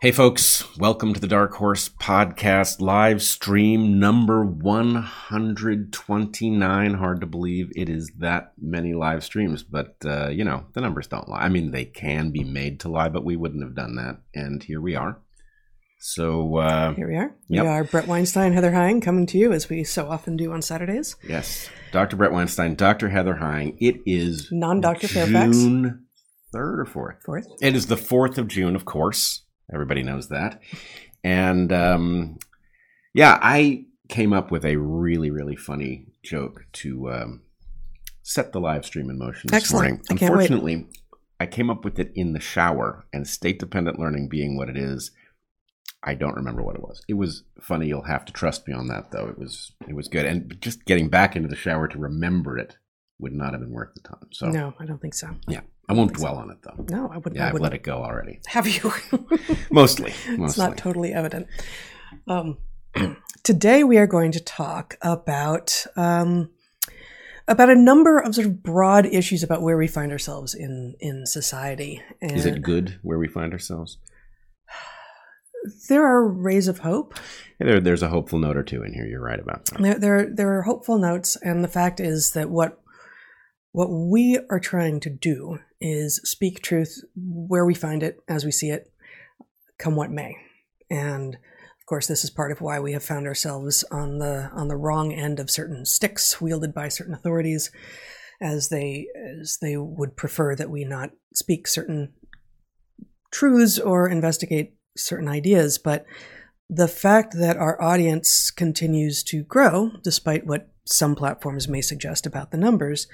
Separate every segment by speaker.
Speaker 1: Hey, folks, welcome to the Dark Horse Podcast live stream number 129. Hard to believe it is that many live streams, but uh, you know, the numbers don't lie. I mean, they can be made to lie, but we wouldn't have done that. And here we are. So, uh,
Speaker 2: Here we are.
Speaker 1: Yep.
Speaker 2: We are Bret Weinstein, Heather Heying, coming to you as we so often do on Saturdays.
Speaker 1: yes, Dr. Bret Weinstein, Dr. Heather Heying. It is
Speaker 2: Non-Dr. Fairfax.
Speaker 1: June 3rd or 4th.
Speaker 2: Fourth.
Speaker 1: It is the 4th of June, of course. Everybody knows that. And um, yeah, I came up with a really, really funny joke to um, set the live stream in motion this
Speaker 2: Excellent.
Speaker 1: morning.
Speaker 2: I.
Speaker 1: Unfortunately, I came up with it in the shower, and state dependent learning being what it is, I don't remember what it was. It was funny. You'll have to trust me on that, though. It was it was good, and just getting back into the shower to remember it would not have been worth the time. So
Speaker 2: No, I don't think so.
Speaker 1: yeah, I won't dwell on it though.
Speaker 2: No, I wouldn't.
Speaker 1: Yeah,
Speaker 2: I
Speaker 1: I've
Speaker 2: wouldn't.
Speaker 1: let it go already.
Speaker 2: Have you?
Speaker 1: Mostly,
Speaker 2: it's not totally evident. Um, today we are going to talk about um, about a number of sort of broad issues about where we find ourselves in in society. And
Speaker 1: Is it good where we find ourselves?
Speaker 2: there are rays of hope.
Speaker 1: There, there's a hopeful note or two in here. You're right about that.
Speaker 2: There, there, there are hopeful notes, and the fact is that what what we are trying to do is speak truth where we find it, as we see it, come what may. And of course, this is part of why we have found ourselves on the on the wrong end of certain sticks wielded by certain authorities, as they as they would prefer that we not speak certain truths or investigate certain ideas, but the fact that our audience continues to grow, despite what some platforms may suggest about the numbers,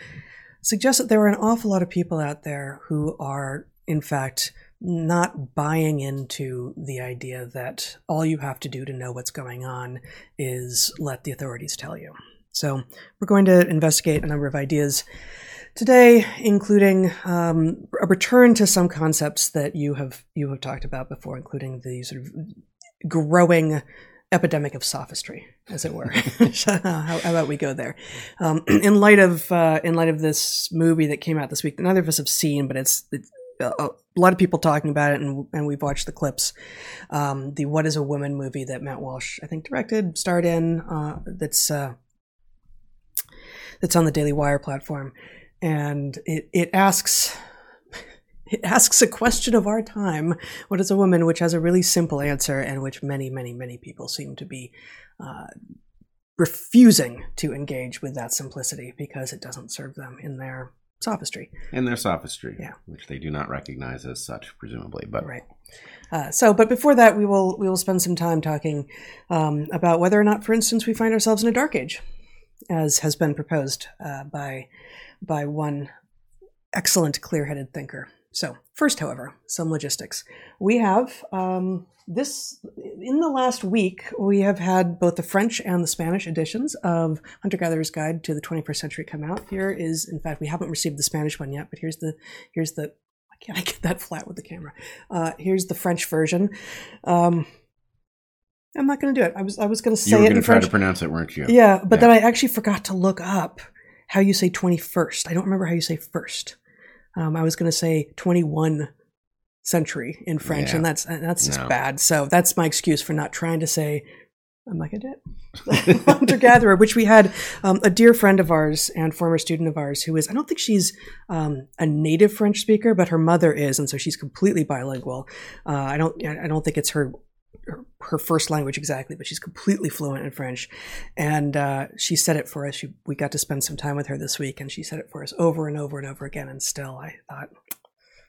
Speaker 2: suggests that there are an awful lot of people out there who are, in fact, not buying into the idea that all you have to do to know what's going on is let the authorities tell you. So, we're going to investigate a number of ideas today, including um, a return to some concepts that you have you have talked about before, including the sort of growing epidemic of sophistry, as it were. how, how about we go there? Um, in light of uh, in light of this movie that came out this week, neither of us have seen, but it's, it's a, a lot of people talking about it, and and we've watched the clips. Um, the "What Is a Woman" movie that Matt Walsh, I think, directed, starred in. Uh, that's uh, that's on the Daily Wire platform, and it it asks it asks a question of our time what is a woman which has a really simple answer and which many many many people seem to be uh, refusing to engage with that simplicity because it doesn't serve them in their sophistry
Speaker 1: in their sophistry,
Speaker 2: Yeah.
Speaker 1: which they do not recognize as such, presumably. But
Speaker 2: right uh, so but before that we will we will spend some time talking um, about whether or not for instance we find ourselves in a dark age as has been proposed uh, by by one excellent clear-headed thinker so first however some logistics we have um, this in the last week we have had both the french and the spanish editions of hunter-gatherer's guide to the 21st century come out here is in fact we haven't received the spanish one yet but here's the here's the why can't i get that flat with the camera uh, here's the french version um, i'm not going to do it i was i was going to
Speaker 1: you
Speaker 2: say
Speaker 1: were
Speaker 2: it
Speaker 1: going
Speaker 2: in
Speaker 1: to try
Speaker 2: french
Speaker 1: to pronounce it, weren't you?
Speaker 2: yeah, but
Speaker 1: Yeah.
Speaker 2: then I actually forgot to look up how you say 21st. I don't remember how you say first. Um, I was going to say 21 century in French,
Speaker 1: Yeah.
Speaker 2: and that's and that's just
Speaker 1: No.
Speaker 2: bad. So that's my excuse for not trying to say. I'm like a it. Hunter gatherer, which we had um, a dear friend of ours and former student of ours who is, I don't think she's um, a native French speaker, but her mother is, and so she's completely bilingual. Uh, I don't, I don't think it's her her, her first language exactly, but she's completely fluent in French. And uh, she said it for us. She, we got to spend some time with her this week, and she said it for us over and over and over again. And still, I thought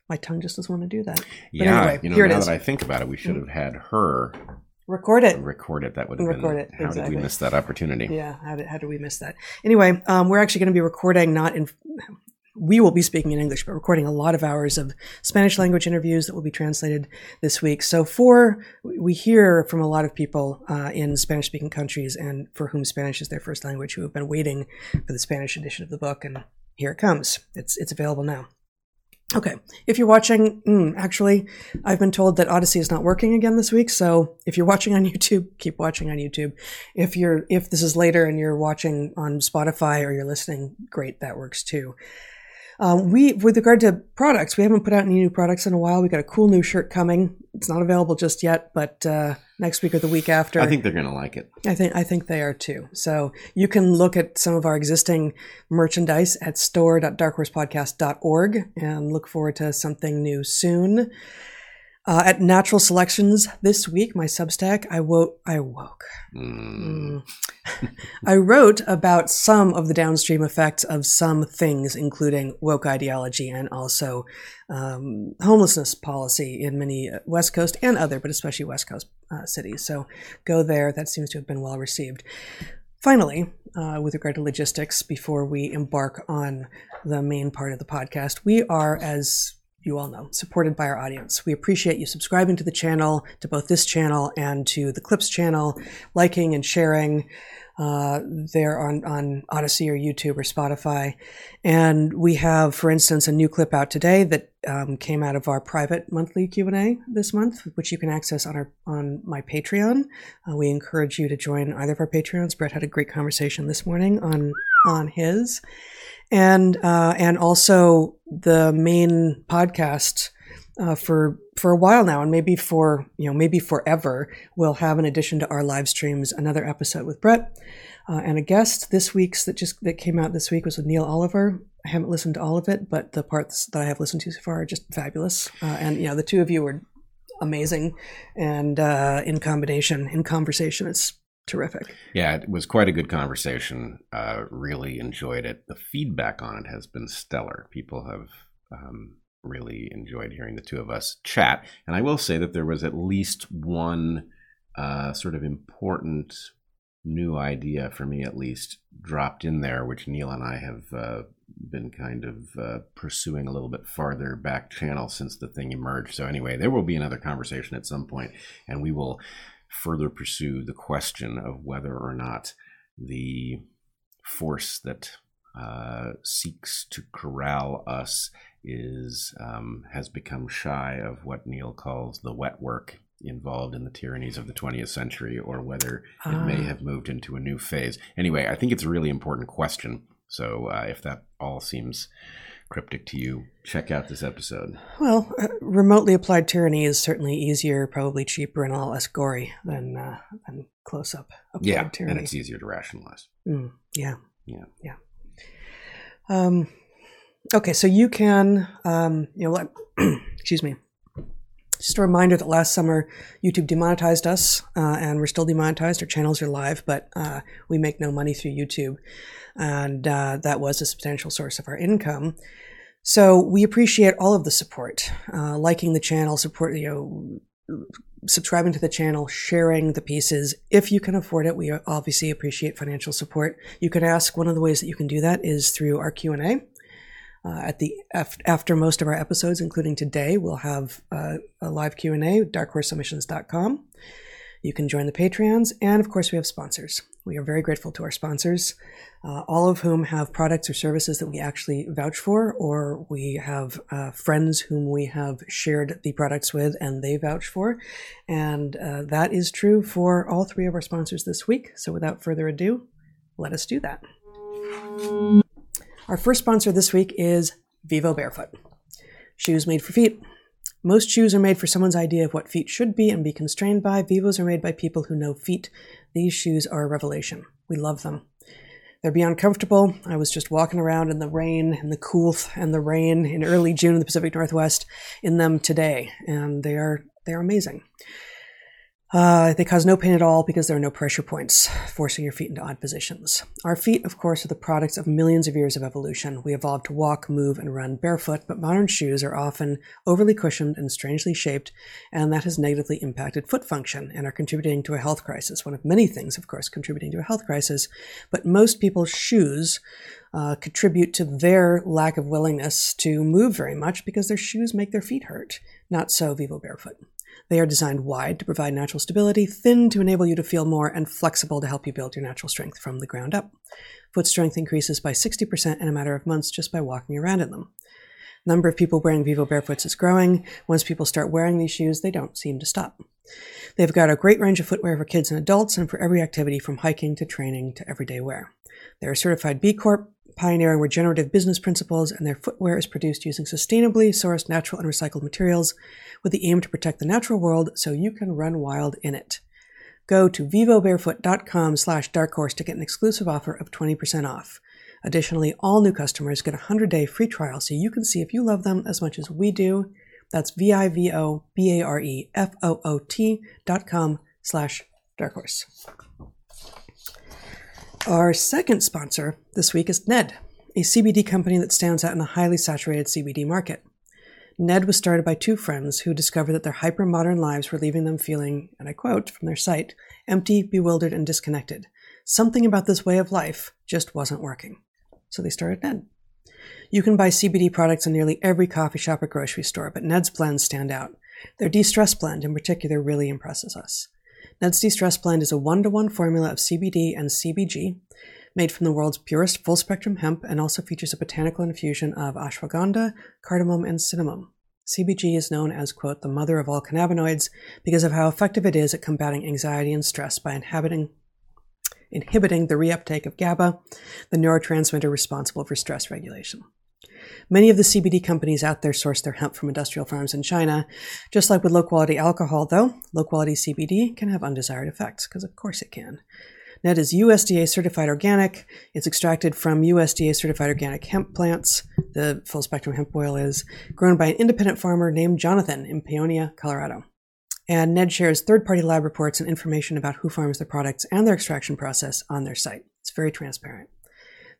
Speaker 2: my tongue just doesn't want to do that.
Speaker 1: yeah.
Speaker 2: anyway,
Speaker 1: you know,
Speaker 2: here
Speaker 1: now
Speaker 2: is.
Speaker 1: that I think about it, we should have had her
Speaker 2: Record it.
Speaker 1: record it. That would have
Speaker 2: Record
Speaker 1: been.
Speaker 2: it,
Speaker 1: How did we miss that opportunity?
Speaker 2: Yeah, how did, how did we miss that? Anyway, um, we're actually going to be recording not in. We will be speaking in English, but recording a lot of hours of Spanish language interviews that will be translated this week. So, for we hear from a lot of people uh, in Spanish speaking countries and for whom Spanish is their first language who have been waiting for the Spanish edition of the book, and here it comes. It's it's available now. Okay, if you're watching, mm, actually, I've been told that Odysee is not working again this week. So if you're watching on YouTube, keep watching on YouTube. If you're if this is later and you're watching on Spotify or you're listening, great, that works too. Um, we, with regard to products, we haven't put out any new products in a while. We got a cool new shirt coming. It's not available just yet, but uh, next week or the week after.
Speaker 1: I think they're going to like it.
Speaker 2: I think I think they are too. So you can look at some of our existing merchandise at store.darkhorsepodcast.org and look forward to something new soon. Uh, at Natural Selections this week, my Substack, I woke. I woke.
Speaker 1: Mm.
Speaker 2: Mm. I wrote about some of the downstream effects of some things, including woke ideology and also um, homelessness policy in many uh, West Coast and other, but especially West Coast uh, cities. So go there. That seems to have been well received. Finally, uh, with regard to logistics, before we embark on the main part of the podcast, we are, as you all know, supported by our audience. We appreciate you subscribing to the channel, to both this channel and to the Clips channel, liking and sharing uh, there on, on Odysee or YouTube or Spotify. And we have, for instance, a new clip out today that um, came out of our private monthly Q&A this month, which you can access on our on my Patreon. Uh, we encourage you to join either of our Patreons. Bret had a great conversation this morning on on his and uh, and also the main podcast uh, for for a while now, and maybe for you know maybe forever, we'll have in addition to our live streams another episode with Bret uh, and a guest. This week's that just that came out this week was with Neil Oliver. I haven't listened to all of it, but the parts that I have listened to so far are just fabulous. Uh, and you know the two of you were amazing, and uh, in combination in conversation, it's terrific.
Speaker 1: Yeah, it was quite a good conversation. Uh, really enjoyed it. The feedback on it has been stellar. People have um, really enjoyed hearing the two of us chat. And I will say that there was at least one uh, sort of important new idea for me, at least, dropped in there, which Neil and I have uh, been kind of uh, pursuing a little bit farther back channel since the thing emerged. So, anyway, there will be another conversation at some point, and we will further pursue the question of whether or not the force that uh, seeks to corral us is um, has become shy of what Neil calls the wet work involved in the tyrannies of the 20th century, or whether it may
Speaker 2: Ah.
Speaker 1: have moved into a new phase. Anyway, I think it's a really important question. So uh, if that all seems cryptic to you, check out this episode.
Speaker 2: Well, uh, remotely applied tyranny is certainly easier, probably cheaper, and a lot less gory than uh, than close up applied
Speaker 1: Yeah,
Speaker 2: tyranny.
Speaker 1: and it's easier to rationalize.
Speaker 2: Mm, yeah.
Speaker 1: Yeah.
Speaker 2: Yeah. Um, okay, so you can, um, you know, let, excuse me. Just a reminder that last summer YouTube demonetized us, uh, and we're still demonetized. Our channels are live, but uh, we make no money through YouTube, and uh, that was a substantial source of our income. So we appreciate all of the support, uh, liking the channel, support, you know, subscribing to the channel, sharing the pieces. If you can afford it, we obviously appreciate financial support. You can ask. One of the ways that you can do that is through our Q and A. Uh, at the af- after most of our episodes, including today, we'll have uh, a live Q and A. DarkHorseSubmissions.com. You can join the Patreons, and of course, we have sponsors. We are very grateful to our sponsors, uh, all of whom have products or services that we actually vouch for, or we have uh, friends whom we have shared the products with and they vouch for. And uh, that is true for all three of our sponsors this week. So without further ado, let us do that. Our first sponsor this week is Vivo Barefoot. Shoes made for feet. Most shoes are made for someone's idea of what feet should be and be constrained by. Vivos are made by people who know feet. These shoes are a revelation. We love them. They're beyond comfortable. I was just walking around in the rain and the cool and the rain in early June in the Pacific Northwest in them today, and they are they're amazing. Uh, they cause no pain at all because there are no pressure points, forcing your feet into odd positions. Our feet, of course, are the products of millions of years of evolution. We evolved to walk, move, and run barefoot, but modern shoes are often overly cushioned and strangely shaped, and that has negatively impacted foot function and are contributing to a health crisis. One of many things, of course, contributing to a health crisis, but most people's shoes uh, contribute to their lack of willingness to move very much because their shoes make their feet hurt. Not so Vivo Barefoot. They are designed wide to provide natural stability, thin to enable you to feel more, and flexible to help you build your natural strength from the ground up. Foot strength increases by 60% in a matter of months just by walking around in them. Number of people wearing Vivo Barefoots is growing. Once people start wearing these shoes, they don't seem to stop. They've got a great range of footwear for kids and adults and for every activity from hiking to training to everyday wear. They're a certified B Corp, pioneering regenerative business principles, and their footwear is produced using sustainably sourced natural and recycled materials with the aim to protect the natural world so you can run wild in it. Go to vivobarefoot.com slash dark horse to get an exclusive offer of 20% off. Additionally, all new customers get a 100-day free trial so you can see if you love them as much as we do. That's V-I-V-O-B-A-R-E-F-O-O-T dot com slash dark horse. Our second sponsor this week is Ned, a CBD company that stands out in a highly saturated CBD market. Ned was started by two friends who discovered that their hyper modern lives were leaving them feeling, and I quote from their site, empty, bewildered, and disconnected. Something about this way of life just wasn't working. So they started Ned. You can buy CBD products in nearly every coffee shop or grocery store, but Ned's blends stand out. Their de stress blend, in particular, really impresses us. Ned's de stress blend is a one to one formula of CBD and CBG, made from the world's purest full spectrum hemp and also features a botanical infusion of ashwagandha, cardamom, and cinnamon. CBG is known as, quote, the mother of all cannabinoids because of how effective it is at combating anxiety and stress by inhibiting the reuptake of GABA, the neurotransmitter responsible for stress regulation. Many of the CBD companies out there source their hemp from industrial farms in China. Just like with low quality alcohol, though, low quality CBD can have undesired effects, because of course it can. Ned is USDA certified organic. It's extracted from USDA certified organic hemp plants. The full spectrum hemp oil is grown by an independent farmer named Jonathan in Paonia, Colorado. And Ned shares third party lab reports and information about who farms their products and their extraction process on their site. It's very transparent.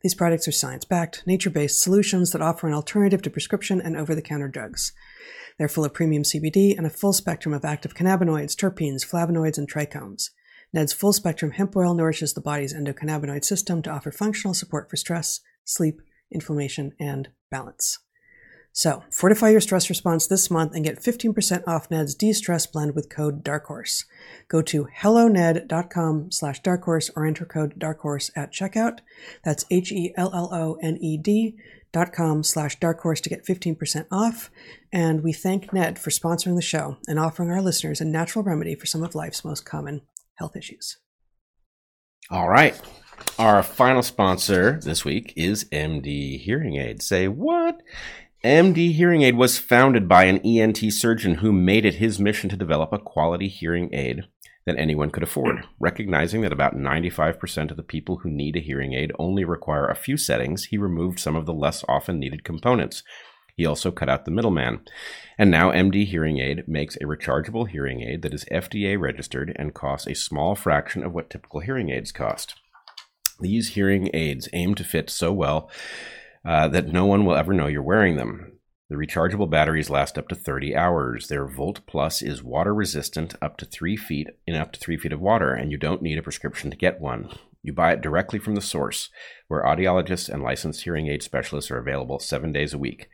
Speaker 2: These products are science backed, nature based solutions that offer an alternative to prescription and over the counter drugs. They're full of premium CBD and a full spectrum of active cannabinoids, terpenes, flavonoids, and trichomes. Ned's full spectrum hemp oil nourishes the body's endocannabinoid system to offer functional support for stress, sleep, inflammation, and balance. So, fortify your stress response this month and get 15% off Ned's de-stress blend with code DARKHORSE. Go to helloned.com slash darkhorse or enter code darkhorse at checkout. That's H-E-L-L-O-N-E-D dot com slash darkhorse to get 15% off. And we thank Ned for sponsoring the show and offering our listeners a natural remedy for some of life's most common health issues.
Speaker 1: All right. Our final sponsor this week is MD Hearing Aid. Say what? MD Hearing Aid was founded by an ENT surgeon who made it his mission to develop a quality hearing aid that anyone could afford, recognizing that about 95% of the people who need a hearing aid only require a few settings. He removed some of the less often needed components. He also cut out the middleman. And now MD Hearing Aid makes a rechargeable hearing aid that is FDA registered and costs a small fraction of what typical hearing aids cost. These hearing aids aim to fit so well uh, that no one will ever know you're wearing them. The rechargeable batteries last up to 30 hours. Their Volt Plus is water resistant up to three feet in up to three feet of water, and you don't need a prescription to get one. You buy it directly from the source, where audiologists and licensed hearing aid specialists are available seven days a week.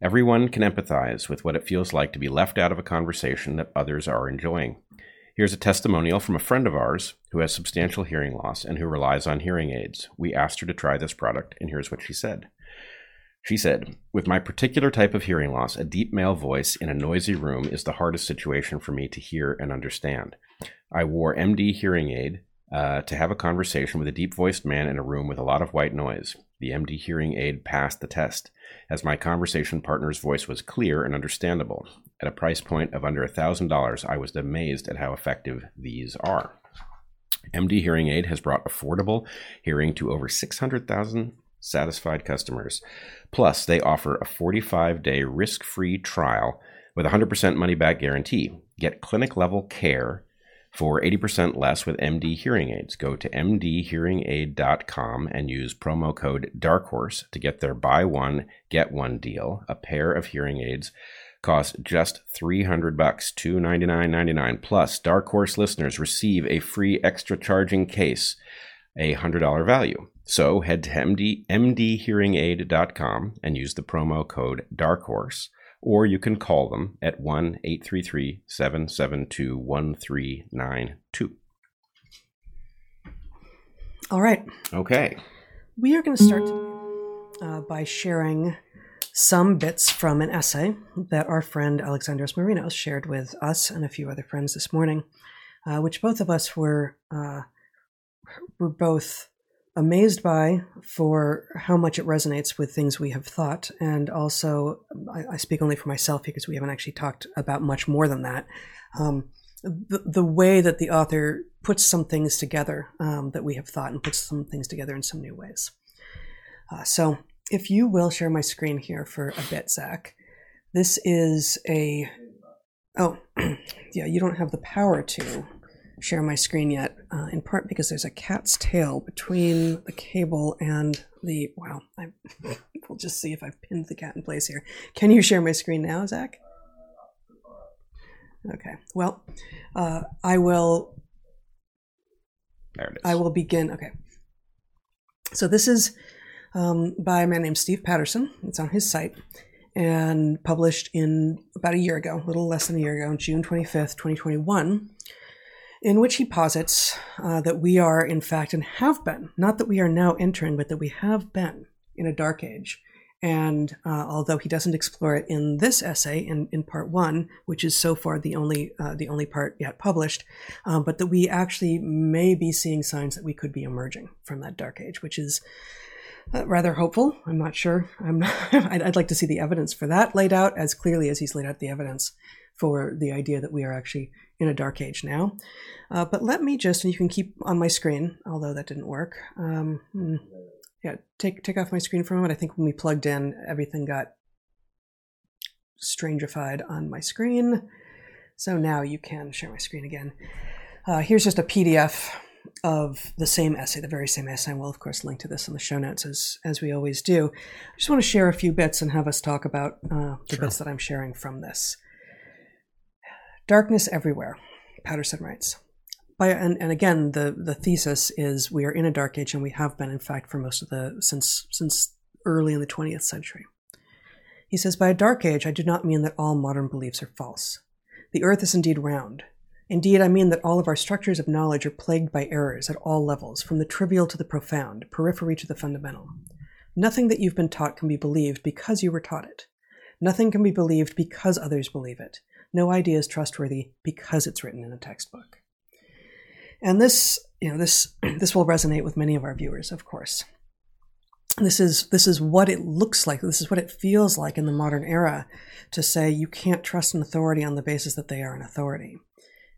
Speaker 1: Everyone can empathize with what it feels like to be left out of a conversation that others are enjoying. Here's a testimonial from a friend of ours who has substantial hearing loss and who relies on hearing aids. We asked her to try this product, and here's what she said. She said, With my particular type of hearing loss, a deep male voice in a noisy room is the hardest situation for me to hear and understand. I wore MD hearing aid uh, to have a conversation with a deep voiced man in a room with a lot of white noise. The MD hearing aid passed the test, as my conversation partner's voice was clear and understandable. At a price point of under $1,000, I was amazed at how effective these are. MD Hearing Aid has brought affordable hearing to over 600,000 satisfied customers. Plus, they offer a 45 day risk free trial with 100% money back guarantee. Get clinic level care for 80% less with MD Hearing Aids. Go to mdhearingaid.com and use promo code DARKHORSE to get their buy one, get one deal. A pair of hearing aids cost just 300 bucks, 299.99 plus Dark Horse listeners receive a free extra charging case, a $100 value. So head to MD, mdhearingaid.com and use the promo code DARKHORSE or you can call them at 1 833 772 1392.
Speaker 2: All right.
Speaker 1: Okay.
Speaker 2: We are going to start uh, by sharing some bits from an essay that our friend Alexandros Marinos shared with us and a few other friends this morning, uh, which both of us were uh, were both amazed by for how much it resonates with things we have thought. And also, I, I speak only for myself because we haven't actually talked about much more than that. Um, the, the way that the author puts some things together um, that we have thought and puts some things together in some new ways. Uh, so, if you will share my screen here for a bit, Zach, this is a. Oh, yeah, you don't have the power to share my screen yet, uh, in part because there's a cat's tail between the cable and the. Wow, I, we'll just see if I've pinned the cat in place here. Can you share my screen now, Zach? Okay. Well, uh, I will.
Speaker 1: There it is.
Speaker 2: I will begin. Okay. So this is um, by a man named Steve Patterson. It's on his site and published in about a year ago, a little less than a year ago, June 25th, 2021, in which he posits uh, that we are, in fact, and have been, not that we are now entering, but that we have been in a dark age. And uh, although he doesn't explore it in this essay, in, in part one, which is so far the only uh, the only part yet published, um, but that we actually may be seeing signs that we could be emerging from that dark age, which is uh, rather hopeful. I'm not sure. I'm not, I'd, I'd, like to see the evidence for that laid out as clearly as he's laid out the evidence for the idea that we are actually in a dark age now. Uh, but let me just, and you can keep on my screen, although that didn't work. Um, hmm yeah, take take off my screen for a moment. I think when we plugged in, everything got strangified on my screen. So now you can share my screen again. Uh, here's just a PDF of the same essay, the very same essay. We'll of course link to this in the show notes as as we always do. I just want to share a few bits and have us talk about uh, the sure. bits that I'm sharing from this. Darkness everywhere, Patterson writes. By and, and again the the thesis is we are in a dark age and we have been in fact for most of the since since early in the 20th century. He says by a dark age i do not mean that all modern beliefs are false. The earth is indeed round. Indeed i mean that all of our structures of knowledge are plagued by errors at all levels from the trivial to the profound periphery to the fundamental. Nothing that you've been taught can be believed because you were taught it. Nothing can be believed because others believe it no idea is trustworthy because it's written in a textbook and this, you know, this this will resonate with many of our viewers, of course. This is this is what it looks like. This is what it feels like in the modern era to say you can't trust an authority on the basis that they are an authority,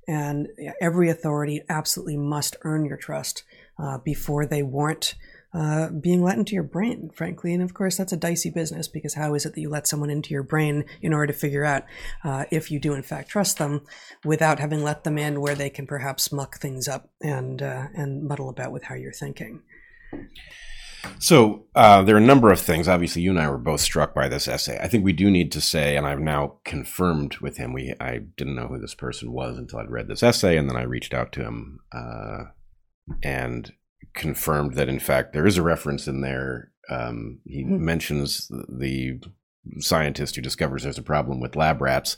Speaker 2: and every authority absolutely must earn your trust uh, before they warrant uh, being let into your brain, frankly. And of course, that's a dicey business because how is it that you let someone into your brain in order to figure out uh, if you do in fact trust them, without having let them in where they can perhaps muck things up and uh, and muddle about with how you're thinking.
Speaker 1: So uh, there are a number of things. Obviously, you and I were both struck by this essay. I think we do need to say, and I've now confirmed with him. We I didn't know who this person was until I'd read this essay, and then I reached out to him. Uh, and confirmed that in fact there is a reference in there. Um, he mm-hmm. mentions the scientist who discovers there's a problem with lab rats.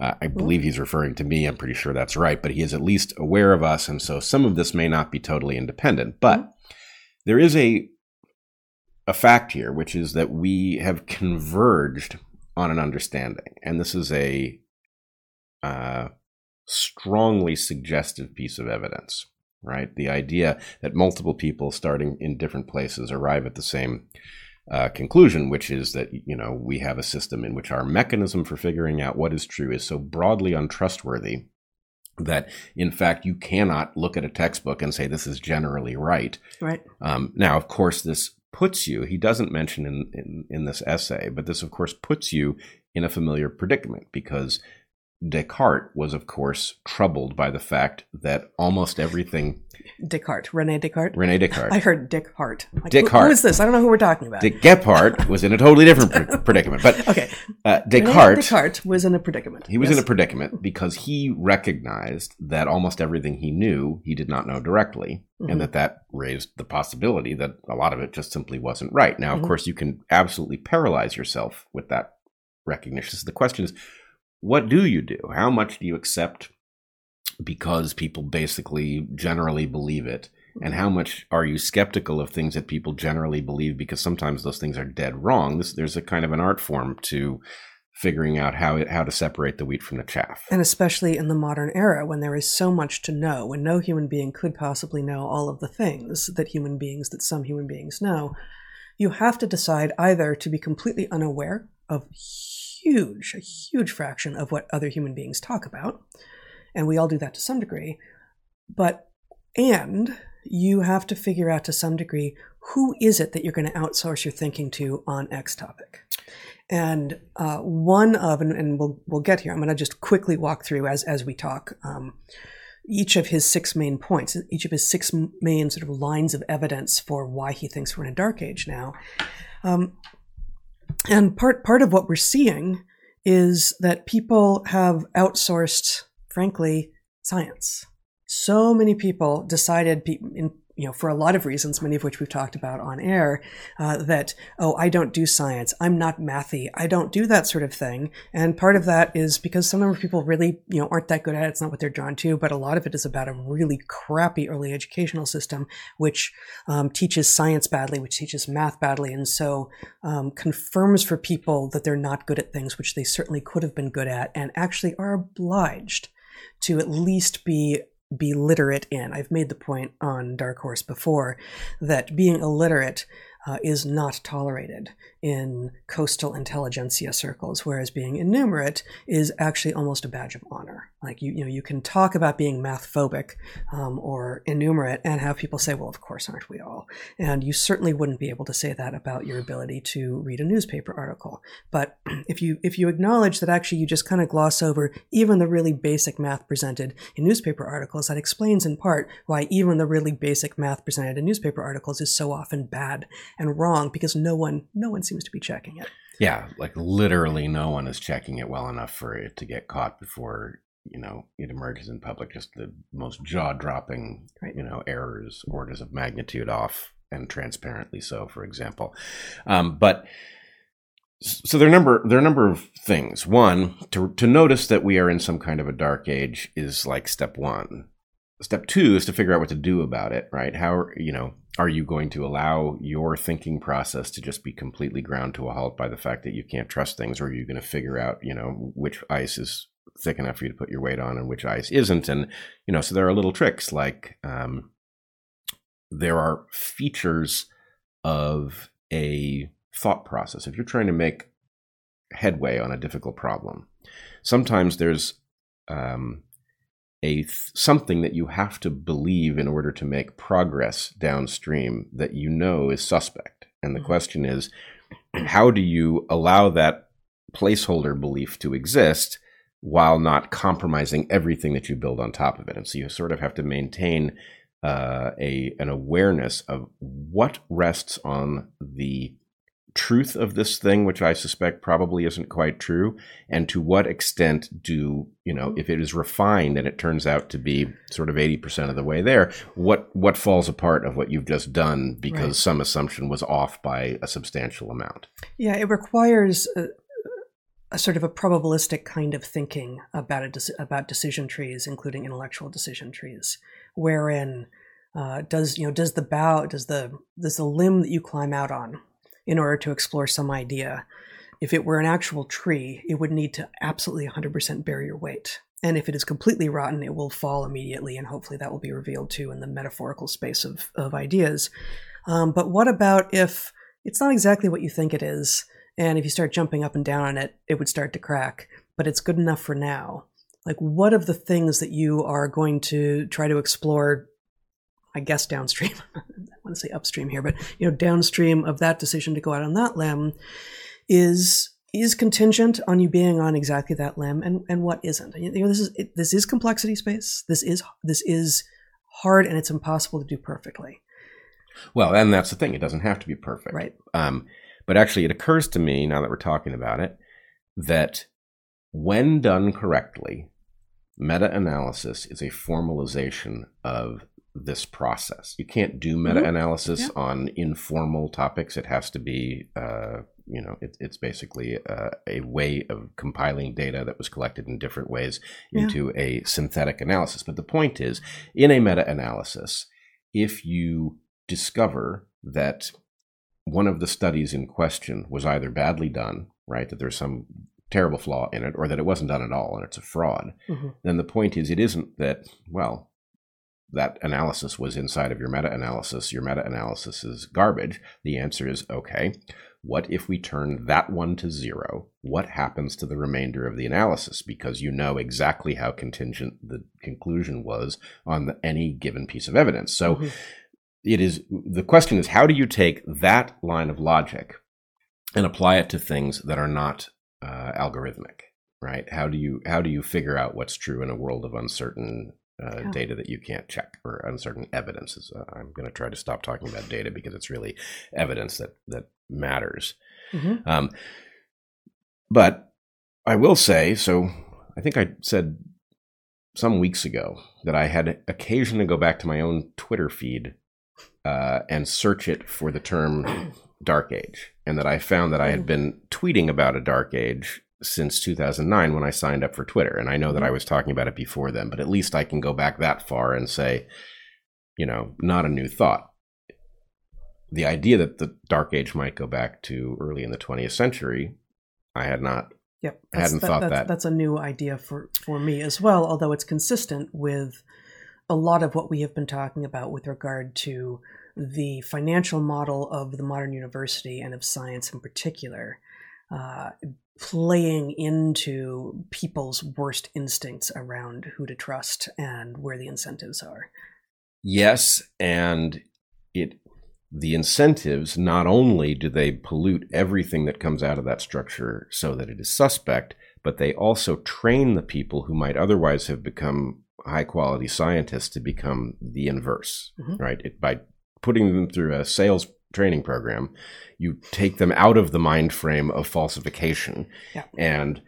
Speaker 1: Uh, I believe he's referring to me. I'm pretty sure that's right, but he is at least aware of us, and so some of this may not be totally independent. But mm-hmm. there is a a fact here, which is that we have converged on an understanding, and this is a uh, strongly suggestive piece of evidence right? The idea that multiple people starting in different places arrive at the same uh, conclusion, which is that you know we have a system in which our mechanism for figuring out what is true is so broadly untrustworthy that in fact you cannot look at a textbook and say this is generally right.
Speaker 2: Right.
Speaker 1: Um, now, of course, this puts you. He doesn't mention in, in in this essay, but this of course puts you in a familiar predicament because Descartes was, of course, troubled by the fact that almost everything.
Speaker 2: Descartes, Rene Descartes.
Speaker 1: Rene Descartes.
Speaker 2: I heard Dick Hart.
Speaker 1: Like, Descartes.
Speaker 2: Who, who is this? I don't know who we're talking about.
Speaker 1: Dick Gephardt was in a totally different predicament, but
Speaker 2: okay.
Speaker 1: Uh, Descartes.
Speaker 2: Rene Descartes was in a predicament.
Speaker 1: He was yes. in a predicament because he recognized that almost everything he knew he did not know directly, mm-hmm. and that that raised the possibility that a lot of it just simply wasn't right. Now, of mm-hmm. course, you can absolutely paralyze yourself with that recognition. So the question is what do you do? How much do you accept because people basically generally believe it? And how much are you skeptical of things that people generally believe because sometimes those things are dead wrong? This, there's a kind of an art form to figuring out how it, how to separate the wheat from the chaff.
Speaker 2: And especially in the modern era when there is so much to know, when no human being could possibly know all of the things that human beings that some human beings know, you have to decide either to be completely unaware of huge, a huge fraction of what other human beings talk about, and we all do that to some degree, but and you have to figure out to some degree who is it that you're going to outsource your thinking to on X topic. And uh, one of, and, and, we'll we'll get here. I'm going to just quickly walk through as as we talk. Um, each of his six main points, each of his six main sort of lines of evidence for why he thinks we're in a dark age now. Um, and part part of what we're seeing is that people have outsourced, frankly, science. So many people decided, in you know, for a lot of reasons, many of which we've talked about on air, uh, that, oh, I don't do science. I'm not mathy. I don't do that sort of thing. And part of that is because some of people really, you know, aren't that good at it. It's not what they're drawn to, but a lot of it is about a really crappy early educational system, which um, teaches science badly, which teaches math badly. And so um, confirms for people that they're not good at things which they certainly could have been good at and actually are obliged to at least be be literate in. I've made the point on Dark Horse before that being illiterate uh, is not tolerated in coastal intelligentsia circles, whereas being innumerate is actually almost a badge of honor. Like you, you know, you can talk about being math phobic um, or innumerate and have people say, "Well, of course, aren't we all?" And you certainly wouldn't be able to say that about your ability to read a newspaper article. But if you if you acknowledge that actually you just kind of gloss over even the really basic math presented in newspaper articles, that explains in part why even the really basic math presented in newspaper articles is so often bad and wrong because no one no one seems to be checking it.
Speaker 1: Yeah, like literally no one is checking it well enough for it to get caught before you know it emerges in public. Just the most jaw dropping, right. you know, errors, orders of magnitude off, and transparently so. For example, um, but so there are number there are a number of things. One, to to notice that we are in some kind of a dark age is like step one. Step two is to figure out what to do about it. Right? How you know are you going to allow your thinking process to just be completely ground to a halt by the fact that you can't trust things? Or are you going to figure out you know which ice is thick enough for you to put your weight on and which ice isn't? And you know so there are little tricks like um, there are features of a thought process. If you're trying to make headway on a difficult problem sometimes there's um, a th- something that you have to believe in order to make progress downstream that you know is suspect. And the mm-hmm. question is, how do you allow that placeholder belief to exist while not compromising everything that you build on top of it? And so you sort of have to maintain uh, a an awareness of what rests on the truth of this thing, which I suspect probably isn't quite true, and to what extent do you know if it is refined and it turns out to be sort of eighty percent of the way there, what what falls apart of what you've just done because right. some assumption was off by a substantial amount?
Speaker 2: Yeah, it requires. A, a sort of a probabilistic kind of thinking about a about decision trees, including intellectual decision trees, wherein uh, does you know does the bough does the does the limb that you climb out on in order to explore some idea. If it were an actual tree, it would need to absolutely 100% bear your weight. And if it is completely rotten, it will fall immediately, and hopefully that will be revealed too in the metaphorical space of, of ideas. Um, but what about if it's not exactly what you think it is, and if you start jumping up and down on it, it would start to crack, but it's good enough for now? Like, what of the things that you are going to try to explore I guess downstream. I want to say upstream here, but you know, downstream of that decision to go out on that limb is is contingent on you being on exactly that limb, and and what isn't. You know, this is it, this is complexity space. This is this is hard, and it's impossible to do perfectly.
Speaker 1: Well, and that's the thing; it doesn't have to be perfect,
Speaker 2: right?
Speaker 1: Um, but actually, it occurs to me now that we're talking about it that when done correctly, meta analysis is a formalization of this process. You can't do meta analysis mm-hmm. yeah. on informal topics. It has to be, uh, you know, it, it's basically uh, a way of compiling data that was collected in different ways into yeah. a synthetic analysis. But the point is, in a meta analysis, if you discover that one of the studies in question was either badly done, right, that there's some terrible flaw in it or that it wasn't done at all and it's a fraud,
Speaker 2: hmm
Speaker 1: then the point is it isn't that, well, that analysis was inside of your meta analysis. Your meta analysis is garbage. The answer is okay. What if we turn that one to zero? What happens to the remainder of the analysis? Because you know exactly how contingent the conclusion was on the, any given piece of evidence. So
Speaker 2: Mhm.
Speaker 1: it is the question is how do you take that line of logic and apply it to things that are not uh, algorithmic right how do you how do you figure out what's true in a world of uncertain uh,
Speaker 2: Yeah.
Speaker 1: data that you can't check or uncertain evidence is uh, i'm going to try to stop talking about data because it's really evidence that that matters
Speaker 2: Mhm.
Speaker 1: um, but I will say, so I think I said some weeks ago that I had occasion to go back to my own Twitter feed uh, and search it for the term dark age, and that I found that I had been tweeting about a dark age since 2009 when I signed up for Twitter. And I know that mm-hmm. I was talking about it before then, but at least I can go back that far and say, you know, not a new thought. The idea that the dark age might go back to early in the 20th century, I had not
Speaker 2: Yep,
Speaker 1: I hadn't thought
Speaker 2: that's,
Speaker 1: that.
Speaker 2: That's a new idea for for me as well. Although it's consistent with a lot of what we have been talking about with regard to the financial model of the modern university and of science in particular, uh, playing into people's worst instincts around who to trust and where the incentives are.
Speaker 1: Yes, and it the incentives not only do they pollute everything that comes out of that structure so that it is suspect, but they also train the people who might otherwise have become high quality scientists to become the inverse,
Speaker 2: Mhm.
Speaker 1: right? It, by putting them through a sales training program, you take them out of the mind frame of falsification.
Speaker 2: Yeah.
Speaker 1: And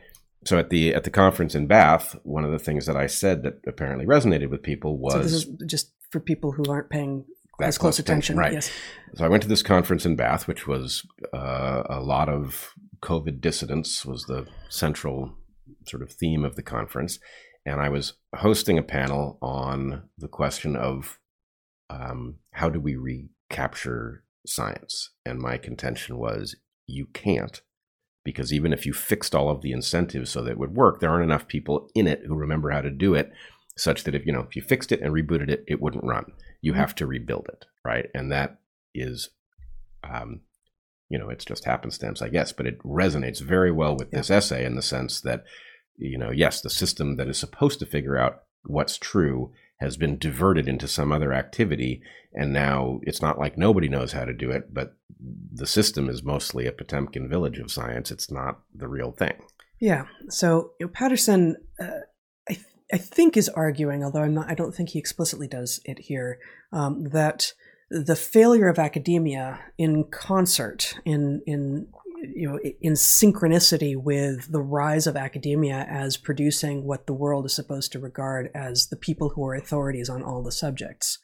Speaker 1: so at the at the conference in Bath, one of the things that I said that apparently resonated with people was
Speaker 2: so this is just for people who aren't paying as close
Speaker 1: close attention,
Speaker 2: attention.
Speaker 1: right.
Speaker 2: Yes.
Speaker 1: So I went to this conference in Bath, which was uh, a lot of COVID dissidents was the central sort of theme of the conference, and I was hosting a panel on the question of um, how do we recapture science, and my contention was you can't. Because even if you fixed all of the incentives so that it would work, there aren't enough people in it who remember how to do it, such that if you know if you fixed it and rebooted it, it wouldn't run you
Speaker 2: Mhm.
Speaker 1: have to rebuild it right and that is um you know it's just happenstance i guess but it resonates very well with this essay in the sense that you know yes the system that is supposed to figure out what's true has been diverted into some other activity and now it's not like nobody knows how to do it but the system is mostly a potemkin village of science it's not the real thing
Speaker 2: Yeah. So you know, Patterson, uh, I th- I think is arguing, although I'm not, I don't think he explicitly does it here, um, that the failure of academia in concert, in in you know, in synchronicity with the rise of academia as producing what the world is supposed to regard as the people who are authorities on all the subjects,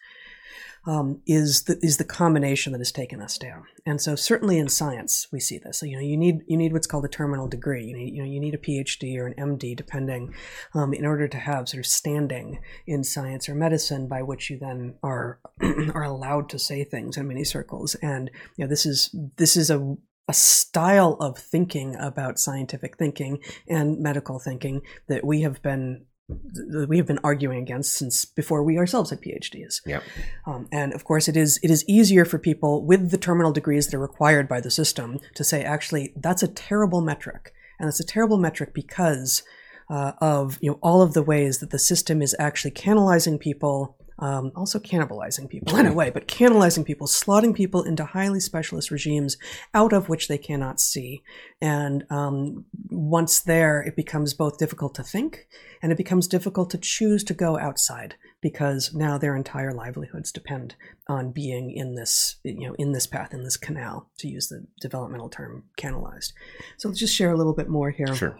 Speaker 2: um, is the is the combination that has taken us down. And so certainly in science we see this. So, you know, you need you need what's called a terminal degree. You need you know you need a PhD or an MD, depending, um, in order to have sort of standing in science or medicine, by which you then are are allowed to say things in many circles. And you know this is this is a a style of thinking about scientific thinking and medical thinking that we have been that we have been arguing against since before we ourselves had PhDs.
Speaker 1: Yep.
Speaker 2: Um, and of course, it is it is easier for people with the terminal degrees that are required by the system to say, actually, that's a terrible metric, and it's a terrible metric because uh, of you know all of the ways that the system is actually canalizing people. Um, also cannibalizing people in a way, but cannibalizing people, slotting people into highly specialist regimes out of which they cannot see. And um, once there, it becomes both difficult to think and it becomes difficult to choose to go outside because now their entire livelihoods depend on being in this, you know, in this path, in this canal, to use the developmental term, canalized. So let's just share a little bit more here.
Speaker 1: sure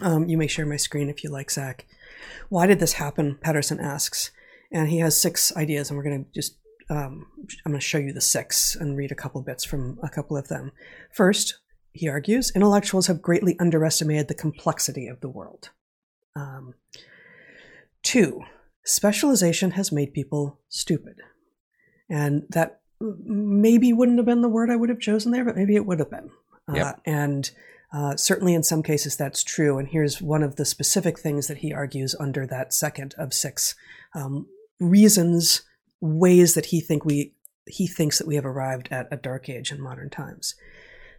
Speaker 2: Um, you may share my screen if you like, Zach. Why did this happen? Patterson asks. And he has six ideas, and we're going to just, um, I'm going to show you the six and read a couple bits from a couple of them. First, he argues, intellectuals have greatly underestimated the complexity of the world. Um, two, specialization has made people stupid. And that maybe wouldn't have been the word I would have chosen there, but maybe it would have been. Uh,
Speaker 1: Yep.
Speaker 2: and Uh, certainly, in some cases, that's true. And here's one of the specific things that he argues under that second of six um, reasons, ways that he think we he thinks that we have arrived at a dark age in modern times.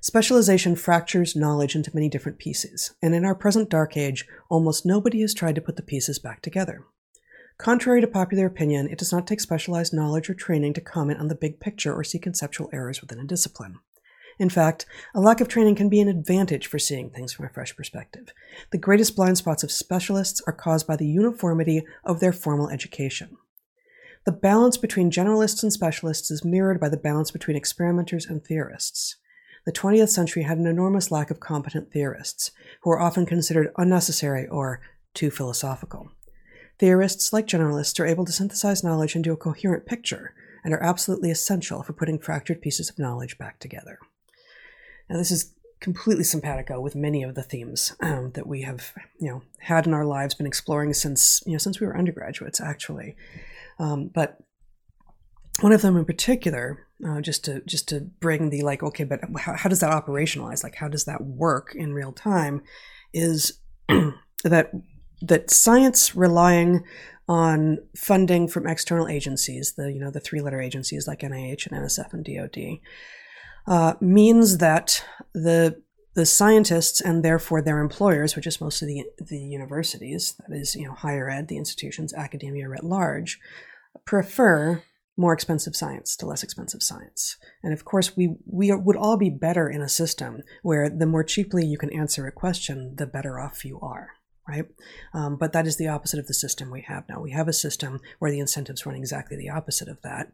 Speaker 2: Specialization fractures knowledge into many different pieces, and in our present dark age, almost nobody has tried to put the pieces back together. Contrary to popular opinion, it does not take specialized knowledge or training to comment on the big picture or see conceptual errors within a discipline. In fact, a lack of training can be an advantage for seeing things from a fresh perspective. The greatest blind spots of specialists are caused by the uniformity of their formal education. The balance between generalists and specialists is mirrored by the balance between experimenters and theorists. The 20th century had an enormous lack of competent theorists, who were often considered unnecessary or too philosophical. Theorists, like generalists, are able to synthesize knowledge into a coherent picture and are absolutely essential for putting fractured pieces of knowledge back together. Now, this is completely simpatico with many of the themes um, that we have, you know, had in our lives, been exploring since, you know, since we were undergraduates, actually. Um, but one of them in particular, uh, just to just to bring the like, okay, but how, how does that operationalize? Like, how does that work in real time? Is that that science relying on funding from external agencies, the you know the three letter agencies like NIH and NSF and DoD, uh, means that the the scientists and therefore their employers, which is mostly the the universities, that is you know higher ed, the institutions, academia writ large, prefer more expensive science to less expensive science. And of course, we we would all be better in a system where the more cheaply you can answer a question, the better off you are right? Um, but that is the opposite of the system we have now. We have a system where the incentives run exactly the opposite of that.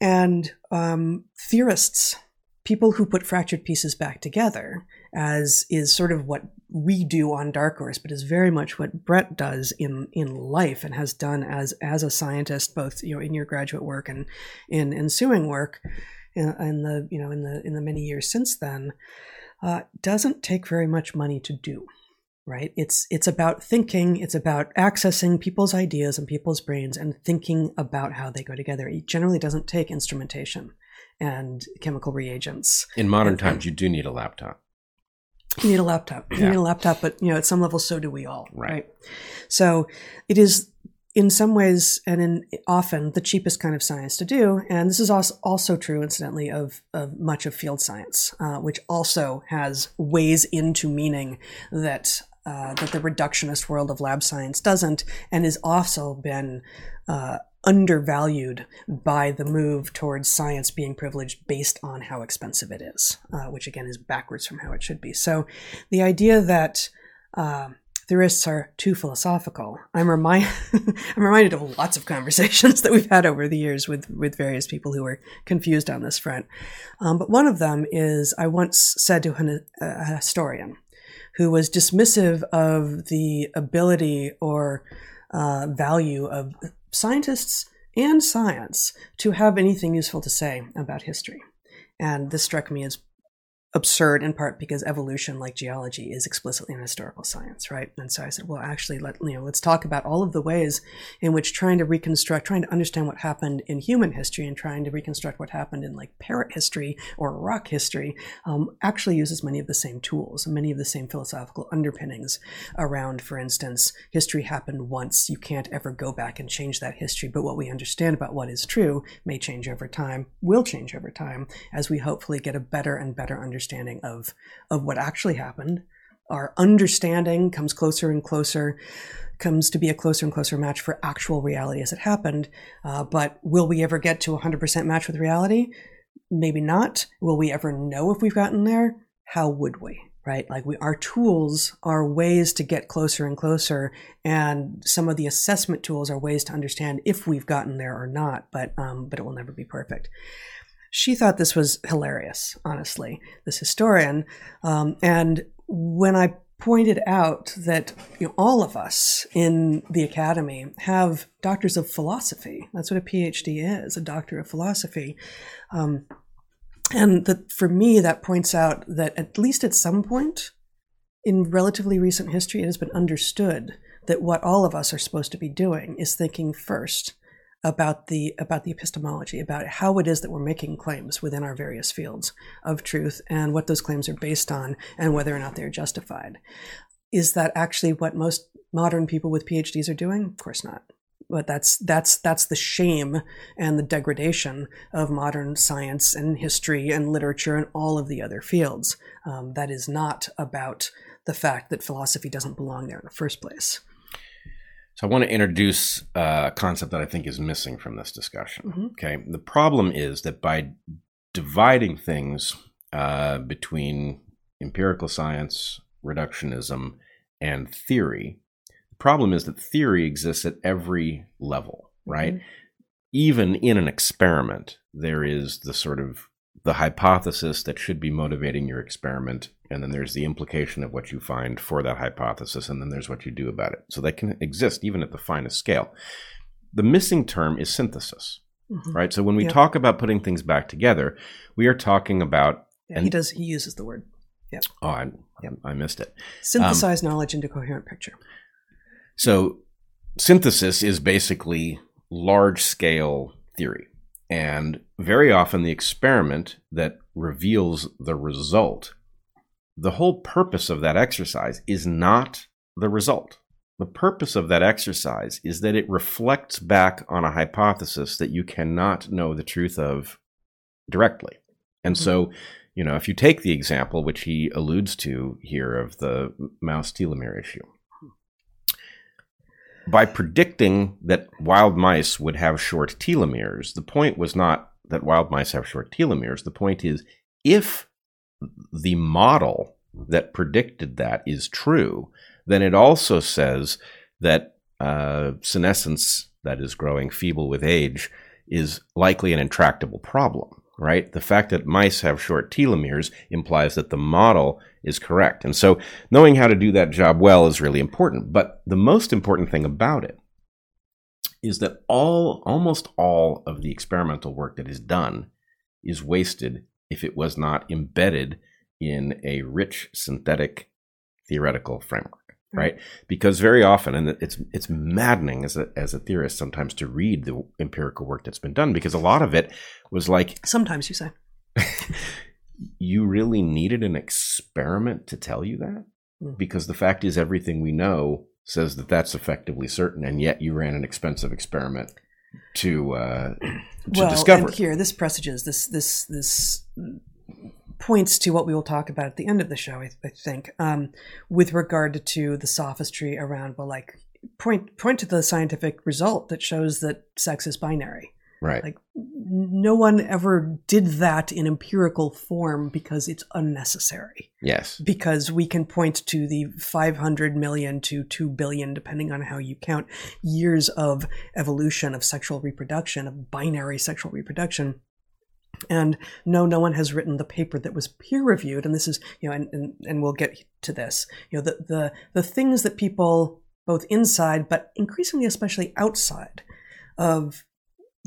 Speaker 2: And um, theorists, people who put fractured pieces back together, as is sort of what we do on Dark Horse, but is very much what Bret does in in life and has done as as a scientist, both you know in your graduate work and in ensuing work, in, in the you know in the in the many years since then. Uh, doesn't take very much money to do right it's it's about thinking it's about accessing people's ideas and people's brains and thinking about how they go together it generally doesn't take instrumentation and chemical reagents.
Speaker 1: In modern times you do need a laptop.
Speaker 2: You need a laptop. You need a laptop but you know at some level so do we all
Speaker 1: right, right?
Speaker 2: so it is in some ways and in often the cheapest kind of science to do and this is also, also true incidentally of, of much of field science uh, which also has ways into meaning that uh, that the reductionist world of lab science doesn't, and has also been uh, undervalued by the move towards science being privileged based on how expensive it is, uh, which again is backwards from how it should be. So the idea that uh, theorists are too philosophical. I'm, remind- I'm reminded of lots of conversations that we've had over the years with, with various people who are confused on this front. Um, but one of them is I once said to an, a historian, who was dismissive of the ability or uh, value of scientists and science to have anything useful to say about history. And this struck me as absurd in part because evolution like geology is explicitly an historical science right? And so i said well actually let you know let's talk about all of the ways in which trying to reconstruct trying to understand what happened in human history and trying to reconstruct what happened in like parrot history or rock history um, actually uses many of the same tools many of the same philosophical underpinnings around for instance history happened once. You can't ever go back and change that history but what we understand about what is true may change over time will change over time as we hopefully get a better and better understanding understanding of of what actually happened. Our understanding comes closer and closer, comes to be a closer and closer match for actual reality as it happened. Uh, but will we ever get to 100% match with reality? Maybe not. Will we ever know if we've gotten there? How would we? Right? Like we, our tools are ways to get closer and closer, and some of the assessment tools are ways to understand if we've gotten there or not. But um, but it will never be perfect she thought this was hilarious, honestly, this historian. Um, and when I pointed out that you know, all of us in the academy have doctors of philosophy, that's what a PhD is, a doctor of philosophy. Um, and that for me, that points out that at least at some point in relatively recent history, it has been understood that what all of us are supposed to be doing is thinking first about the about the epistemology, about how it is that we're making claims within our various fields of truth and what those claims are based on and whether or not they're justified. Is that actually what most modern people with PhDs are doing? Of course not but that's that's that's the shame and the degradation of modern science and history and literature and all of the other fields. Um, that is not about the fact that philosophy doesn't belong there in the first place.
Speaker 1: So I want to introduce a concept that I think is missing from this discussion. Mm-hmm. Okay, the problem is that by dividing things uh, between empirical science, reductionism, and theory, the problem is that theory exists at every level, right? Mm-hmm. Even in an experiment, there is the sort of the hypothesis that should be motivating your experiment, and then there's the implication of what you find for that hypothesis, and then there's what you do about it. So they can exist even at the finest scale. The missing term is synthesis, mm-hmm. right? So when we yep. talk about putting things back together, we are talking about.
Speaker 2: Yeah, and, he does. He uses the word. Yeah.
Speaker 1: Oh, I, yep. I missed it.
Speaker 2: Synthesize um, knowledge into coherent picture.
Speaker 1: So, synthesis is basically large scale theory. And very often, the experiment that reveals the result, the whole purpose of that exercise is not the result. The purpose of that exercise is that it reflects back on a hypothesis that you cannot know the truth of directly. And mm-hmm. so, you know, if you take the example which he alludes to here of the mouse telomere issue, by predicting that wild mice would have short telomeres, the point was not that wild mice have short telomeres. The point is if the model that predicted that is true, then it also says that uh, senescence, that is growing feeble with age, is likely an intractable problem right? The fact that mice have short telomeres implies that the model is correct. And so knowing how to do that job well is really important. But the most important thing about it is that all almost all of the experimental work that is done is wasted if it was not embedded in a rich synthetic theoretical framework right? Because very often, and it's it's maddening as a as a theorist sometimes to read the empirical work that's been done because a lot of it was like
Speaker 2: sometimes you say
Speaker 1: you really needed an experiment to tell you that mm. because the fact is everything we know says that that's effectively certain, and yet you ran an expensive experiment to uh, to
Speaker 2: well,
Speaker 1: discover.
Speaker 2: And here, this presages this this this points to what we will talk about at the end of the show, I, I think, um, with regard to the sophistry around, well, like point point to the scientific result that shows that sex is binary.
Speaker 1: Right.
Speaker 2: Like no one ever did that in empirical form because it's unnecessary.
Speaker 1: Yes.
Speaker 2: Because we can point to the 500 million to 2 billion, depending on how you count, years of evolution of sexual reproduction, of binary sexual reproduction and no, no one has written the paper that was peer reviewed. And this is, you know, and, and, and we'll get to this. You know, the, the, the things that people both inside, but increasingly, especially outside of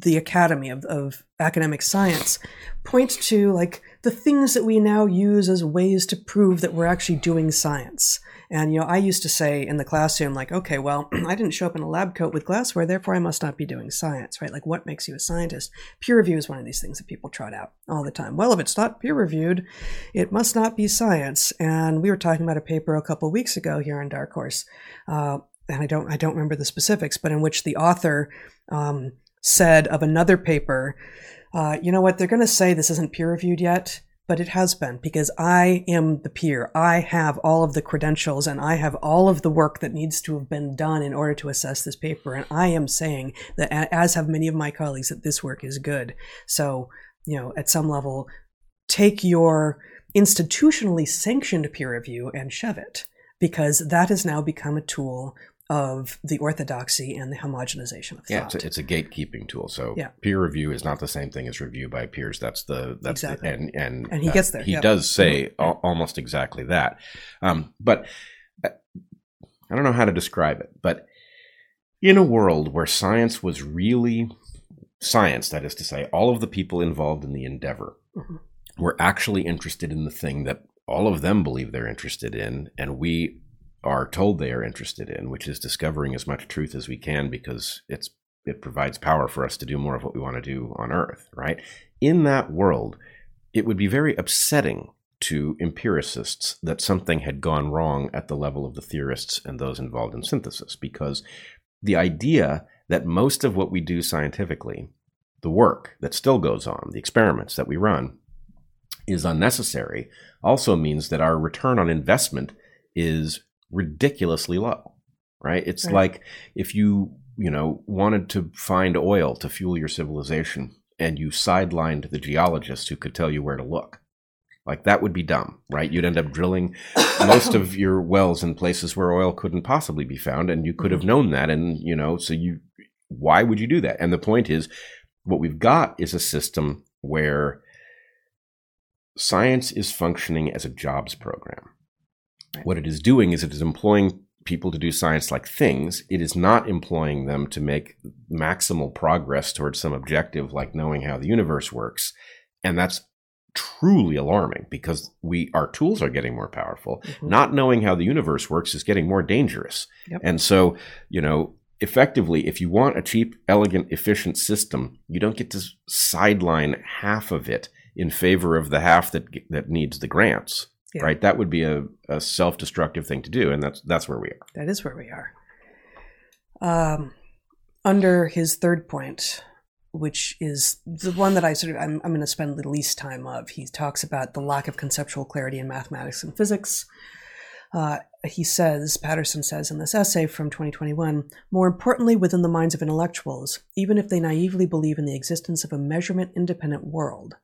Speaker 2: the academy of, of academic science point to like the things that we now use as ways to prove that we're actually doing science and, you know, I used to say in the classroom, like, okay, well, I didn't show up in a lab coat with glassware, therefore I must not be doing science, right? Like, what makes you a scientist? Peer review is one of these things that people trot out all the time. Well, if it's not peer reviewed, it must not be science. And we were talking about a paper a couple weeks ago here in Dark Horse, uh, and I don't, I don't remember the specifics, but in which the author um, said of another paper, uh, you know what, they're going to say this isn't peer reviewed yet but it has been because I am the peer. I have all of the credentials and I have all of the work that needs to have been done in order to assess this paper. And I am saying that, as have many of my colleagues, that this work is good. So, you know, at some level, take your institutionally sanctioned peer review and shove it because that has now become a tool of the orthodoxy and the homogenization of thought.
Speaker 1: Yeah, it's a, it's a gatekeeping tool. So yeah. peer review is not the same thing as review by peers. That's the that's
Speaker 2: exactly.
Speaker 1: the, and and
Speaker 2: and he uh, gets there.
Speaker 1: He yep. does say mm-hmm. al- almost exactly that. Um, but uh, I don't know how to describe it. But in a world where science was really science, that is to say, all of the people involved in the endeavor mm-hmm. were actually interested in the thing that all of them believe they're interested in, and we are told they are interested in, which is discovering as much truth as we can because it's it provides power for us to do more of what we want to do on Earth, right? In that world, it would be very upsetting to empiricists that something had gone wrong at the level of the theorists and those involved in synthesis, because the idea that most of what we do scientifically, the work that still goes on, the experiments that we run, is unnecessary also means that our return on investment is ridiculously low, right? It's right. like if you, you know, wanted to find oil to fuel your civilization and you sidelined the geologists who could tell you where to look. Like that would be dumb, right? You'd end up drilling most of your wells in places where oil couldn't possibly be found, and you could have mm-hmm. known that. And, you know, so you, why would you do that? And the point is, what we've got is a system where science is functioning as a jobs program. What it is doing is it is employing people to do science like things. It is not employing them to make maximal progress towards some objective like knowing how the universe works. And that's truly alarming because we our tools are getting more powerful. Mm-hmm. Not knowing how the universe works is getting more dangerous. Yep. And so, you know, effectively, if you want a cheap, elegant, efficient system, you don't get to sideline half of it in favor of the half that that needs the grants. Yeah. Right? That would be a, a self-destructive thing to do, and that's that's where we are.
Speaker 2: That is where we are. Um, under his third point, which is the one that I sort of I'm, I'm going to spend the least time of. He talks about the lack of conceptual clarity in mathematics and physics. Uh, he says, Patterson says in this essay from 2021, more importantly, within the minds of intellectuals, even if they naively believe in the existence of a measurement independent world,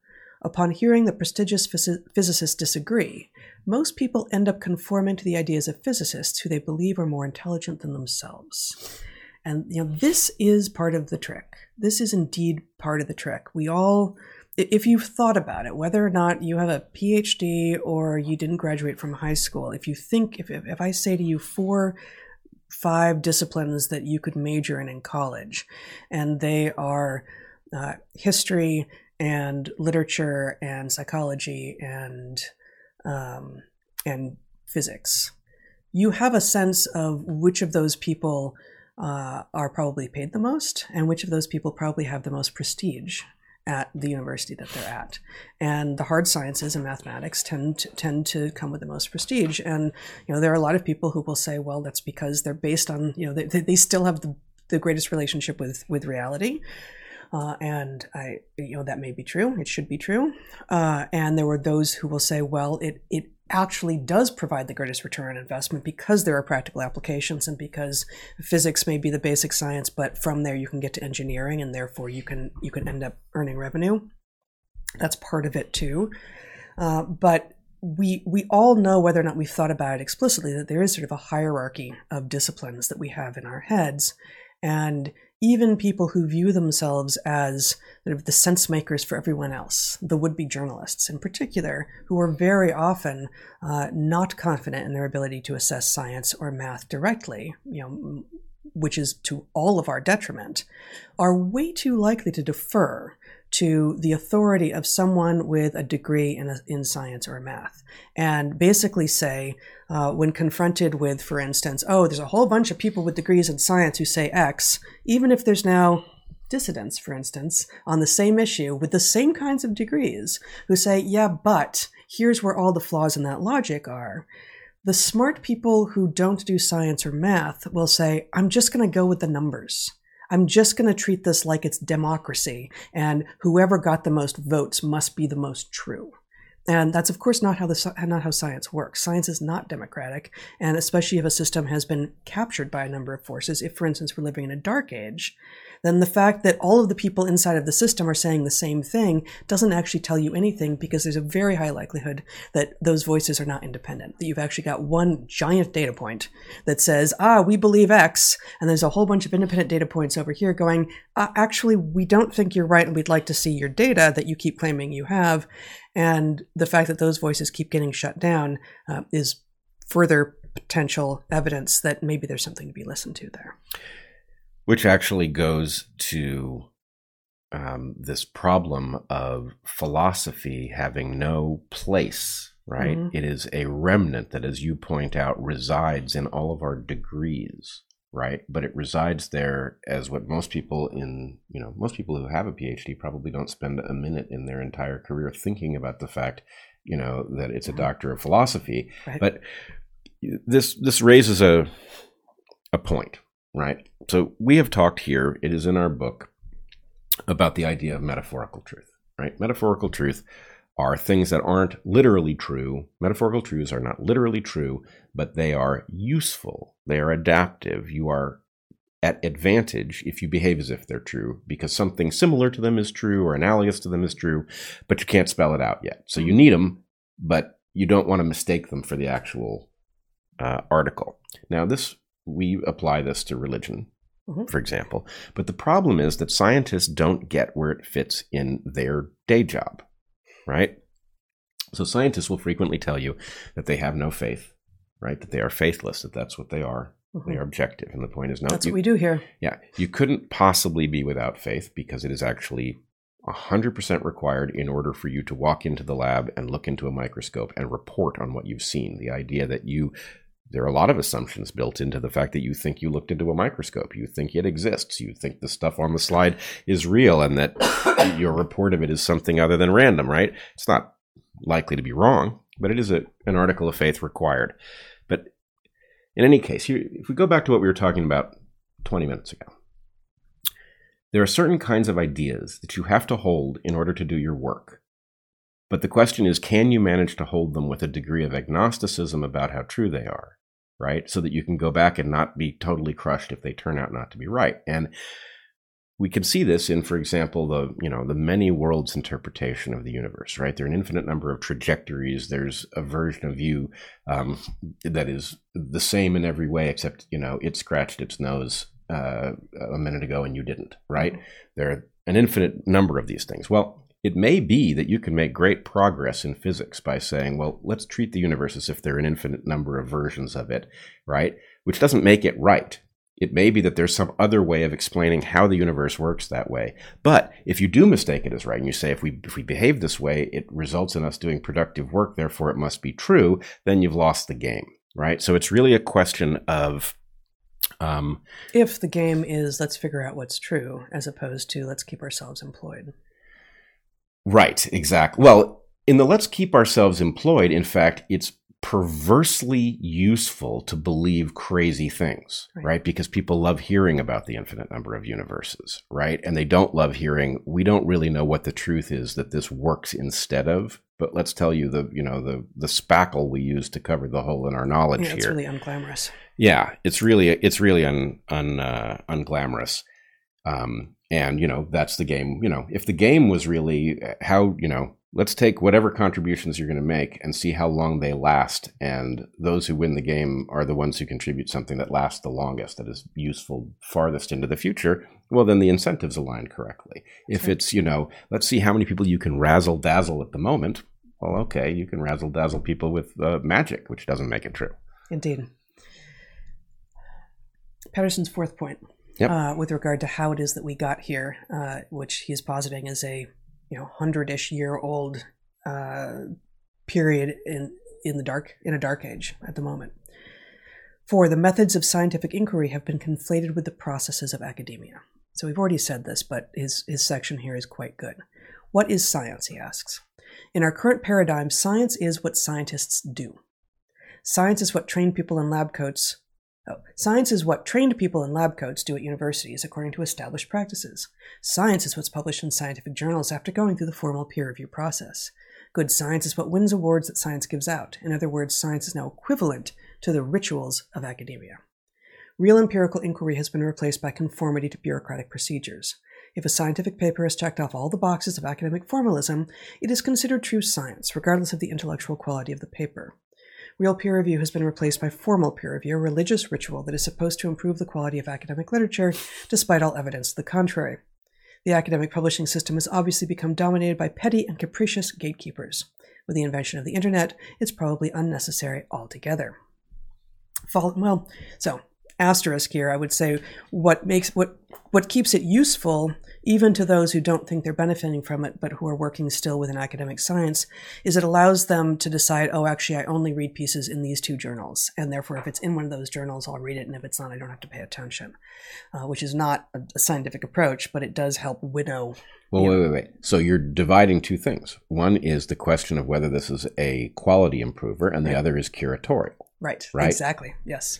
Speaker 2: upon hearing that prestigious phys- physicists disagree, most people end up conforming to the ideas of physicists who they believe are more intelligent than themselves. And you know, this is part of the trick. This is indeed part of the trick. We all if you've thought about it, whether or not you have a PhD or you didn't graduate from high school, if you think if if, I say to you four five disciplines that you could major in in college, and they are uh, history and literature and psychology and um, and physics, you have a sense of which of those people uh, are probably paid the most and which of those people probably have the most prestige at the university that they're at. And the hard sciences and mathematics tend to, tend to come with the most prestige. And you know there are a lot of people who will say, well, that's because they're based on you know they, they still have the, the greatest relationship with with reality. Uh, and I, you know, that may be true. It should be true. Uh, and there were those who will say, well, it it actually does provide the greatest return on investment because there are practical applications and because physics may be the basic science, but from there you can get to engineering and therefore you can you can end up earning revenue. That's part of it too. Uh, but we we all know whether or not we've thought about it explicitly that there is sort of a hierarchy of disciplines that we have in our heads, and even people who view themselves as sort of the sense makers for everyone else, the would be journalists in particular, who are very often uh, not confident in their ability to assess science or math directly, you know, which is to all of our detriment, are way too likely to defer to the authority of someone with a degree in, a, in science or math and basically say, uh, when confronted with, for instance, oh, there's a whole bunch of people with degrees in science who say X, even if there's now dissidents, for instance, on the same issue with the same kinds of degrees who say, yeah, but here's where all the flaws in that logic are. The smart people who don't do science or math will say, I'm just going to go with the numbers. I'm just going to treat this like it's democracy, and whoever got the most votes must be the most true. And that's of course not how the not how science works. Science is not democratic, and especially if a system has been captured by a number of forces. If, for instance, we're living in a dark age, then the fact that all of the people inside of the system are saying the same thing doesn't actually tell you anything because there's a very high likelihood that those voices are not independent. That you've actually got one giant data point that says, ah, we believe X, and there's a whole bunch of independent data points over here going, uh, actually, we don't think you're right, and we'd like to see your data that you keep claiming you have. And the fact that those voices keep getting shut down uh, is further potential evidence that maybe there's something to be listened to there
Speaker 1: which actually goes to um, this problem of philosophy having no place right mm-hmm. it is a remnant that as you point out resides in all of our degrees right? But it resides there as what most people in, you know, most people who have a PhD probably don't spend a minute in their entire career thinking about the fact, you know, that it's a
Speaker 2: Mhm.
Speaker 1: doctor of philosophy.
Speaker 2: Right.
Speaker 1: But this this raises a a point, right? So we have talked here, it is in our book about the idea of metaphorical truth, right? Metaphorical truth are things that aren't literally true. Metaphorical truths are not literally true, but they are useful. They are adaptive. You are at advantage if you behave as if they're true because something similar to them is true or analogous to them is true, but you can't spell it out yet. So you need them, but you don't want to mistake them for the actual uh, article. Now, this we apply this to religion,
Speaker 2: Mhm.
Speaker 1: for example, but the problem is that scientists don't get where it fits in their day job, right? So scientists will frequently tell you that they have no faith, right? That they are faithless, that that's what they are. They
Speaker 2: Mhm.
Speaker 1: are objective, and the point is no.
Speaker 2: That's
Speaker 1: you-
Speaker 2: what we do here.
Speaker 1: yeah, you couldn't possibly be without faith because it is actually 100% required in order for you to walk into the lab and look into a microscope and report on what you've seen. The idea that you, there are a lot of assumptions built into the fact that you think you looked into a microscope. You think it exists. You think the stuff on the slide is real and that your report of it is something other than random, right? It's not likely to be wrong, but it is a, an article of faith required. But in any case, here, if we go back to what we were talking about 20 minutes ago, there are certain kinds of ideas that you have to hold in order to do your work. But the question is can you manage to hold them with a degree of agnosticism about how true they are, right? So that you can go back and not be totally crushed if they turn out not to be right. And we can see this in, for example, the you know the many worlds interpretation of the universe. Right, there are an infinite number of trajectories. There's a version of you um, that is the same in every way, except you know it scratched its nose uh, a minute ago and you didn't. Right, there are an infinite number of these things. Well, it may be that you can make great progress in physics by saying, well, let's treat the universe as if there are an infinite number of versions of it. Right, which doesn't make it right. It may be that there's some other way of explaining how the universe works that way. But if you do mistake it as right, and you say if we if we behave this way, it results in us doing productive work, therefore it must be true, then you've lost the game, right? So it's really a question of um,
Speaker 2: If the game is let's figure out what's true, as opposed to let's keep ourselves employed.
Speaker 1: Right, exactly. Well, in the let's keep ourselves employed, in fact, it's perversely useful to believe crazy things,
Speaker 2: Right.
Speaker 1: right. Because people love hearing about the infinite number of universes, right? And they don't love hearing, we don't really know what the truth is that this works instead of, but let's tell you the, you know, the the spackle we use to cover the hole in our knowledge
Speaker 2: Yeah, it's
Speaker 1: here.
Speaker 2: really unglamorous.
Speaker 1: Yeah, it's really it's really un un uh, unglamorous. Um, and you know that's the game. You know, if the game was really uh, how you know, let's take whatever contributions you're going to make and see how long they last. And those who win the game are the ones who contribute something that lasts the longest, that is useful farthest into the future. Well, then the incentives align correctly. If it's you know, let's see how many people you can razzle dazzle at the moment. Well, okay, you can razzle dazzle people with uh, magic, which doesn't make it true.
Speaker 2: Indeed. Patterson's fourth point,
Speaker 1: Yep.
Speaker 2: uh, with regard to how it is that we got here, uh, which he's positing is a you know hundred-ish year old uh, period in in the dark in a dark age at the moment. For the methods of scientific inquiry have been conflated with the processes of academia. So we've already said this, but his his section here is quite good. What is science? He asks. In our current paradigm, science is what scientists do. Science is what trained people in lab coats. Oh, science is what trained people in lab coats do at universities according to established practices. Science is what's published in scientific journals after going through the formal peer review process. Good science is what wins awards that science gives out. In other words, science is now equivalent to the rituals of academia. Real empirical inquiry has been replaced by conformity to bureaucratic procedures. If a scientific paper has checked off all the boxes of academic formalism, it is considered true science, regardless of the intellectual quality of the paper. Real peer review has been replaced by formal peer review, a religious ritual that is supposed to improve the quality of academic literature, despite all evidence to the contrary. The academic publishing system has obviously become dominated by petty and capricious gatekeepers. With the invention of the internet, it's probably unnecessary altogether. Fall, well, so asterisk here, I would say what makes what what keeps it useful, even to those who don't think they're benefiting from it, but who are working still within academic science, is it allows them to decide, oh, actually, I only read pieces in these two journals, and therefore, if it's in one of those journals, I'll read it, and if it's not, I don't have to pay attention. Uh, which is not a, a, scientific approach, but it does help winnow.
Speaker 1: Well, wait, wait, wait. So you're dividing two things. One is the question of whether this is a quality improver, and the right. other is curatorial.
Speaker 2: Right. Right. Exactly. Yes.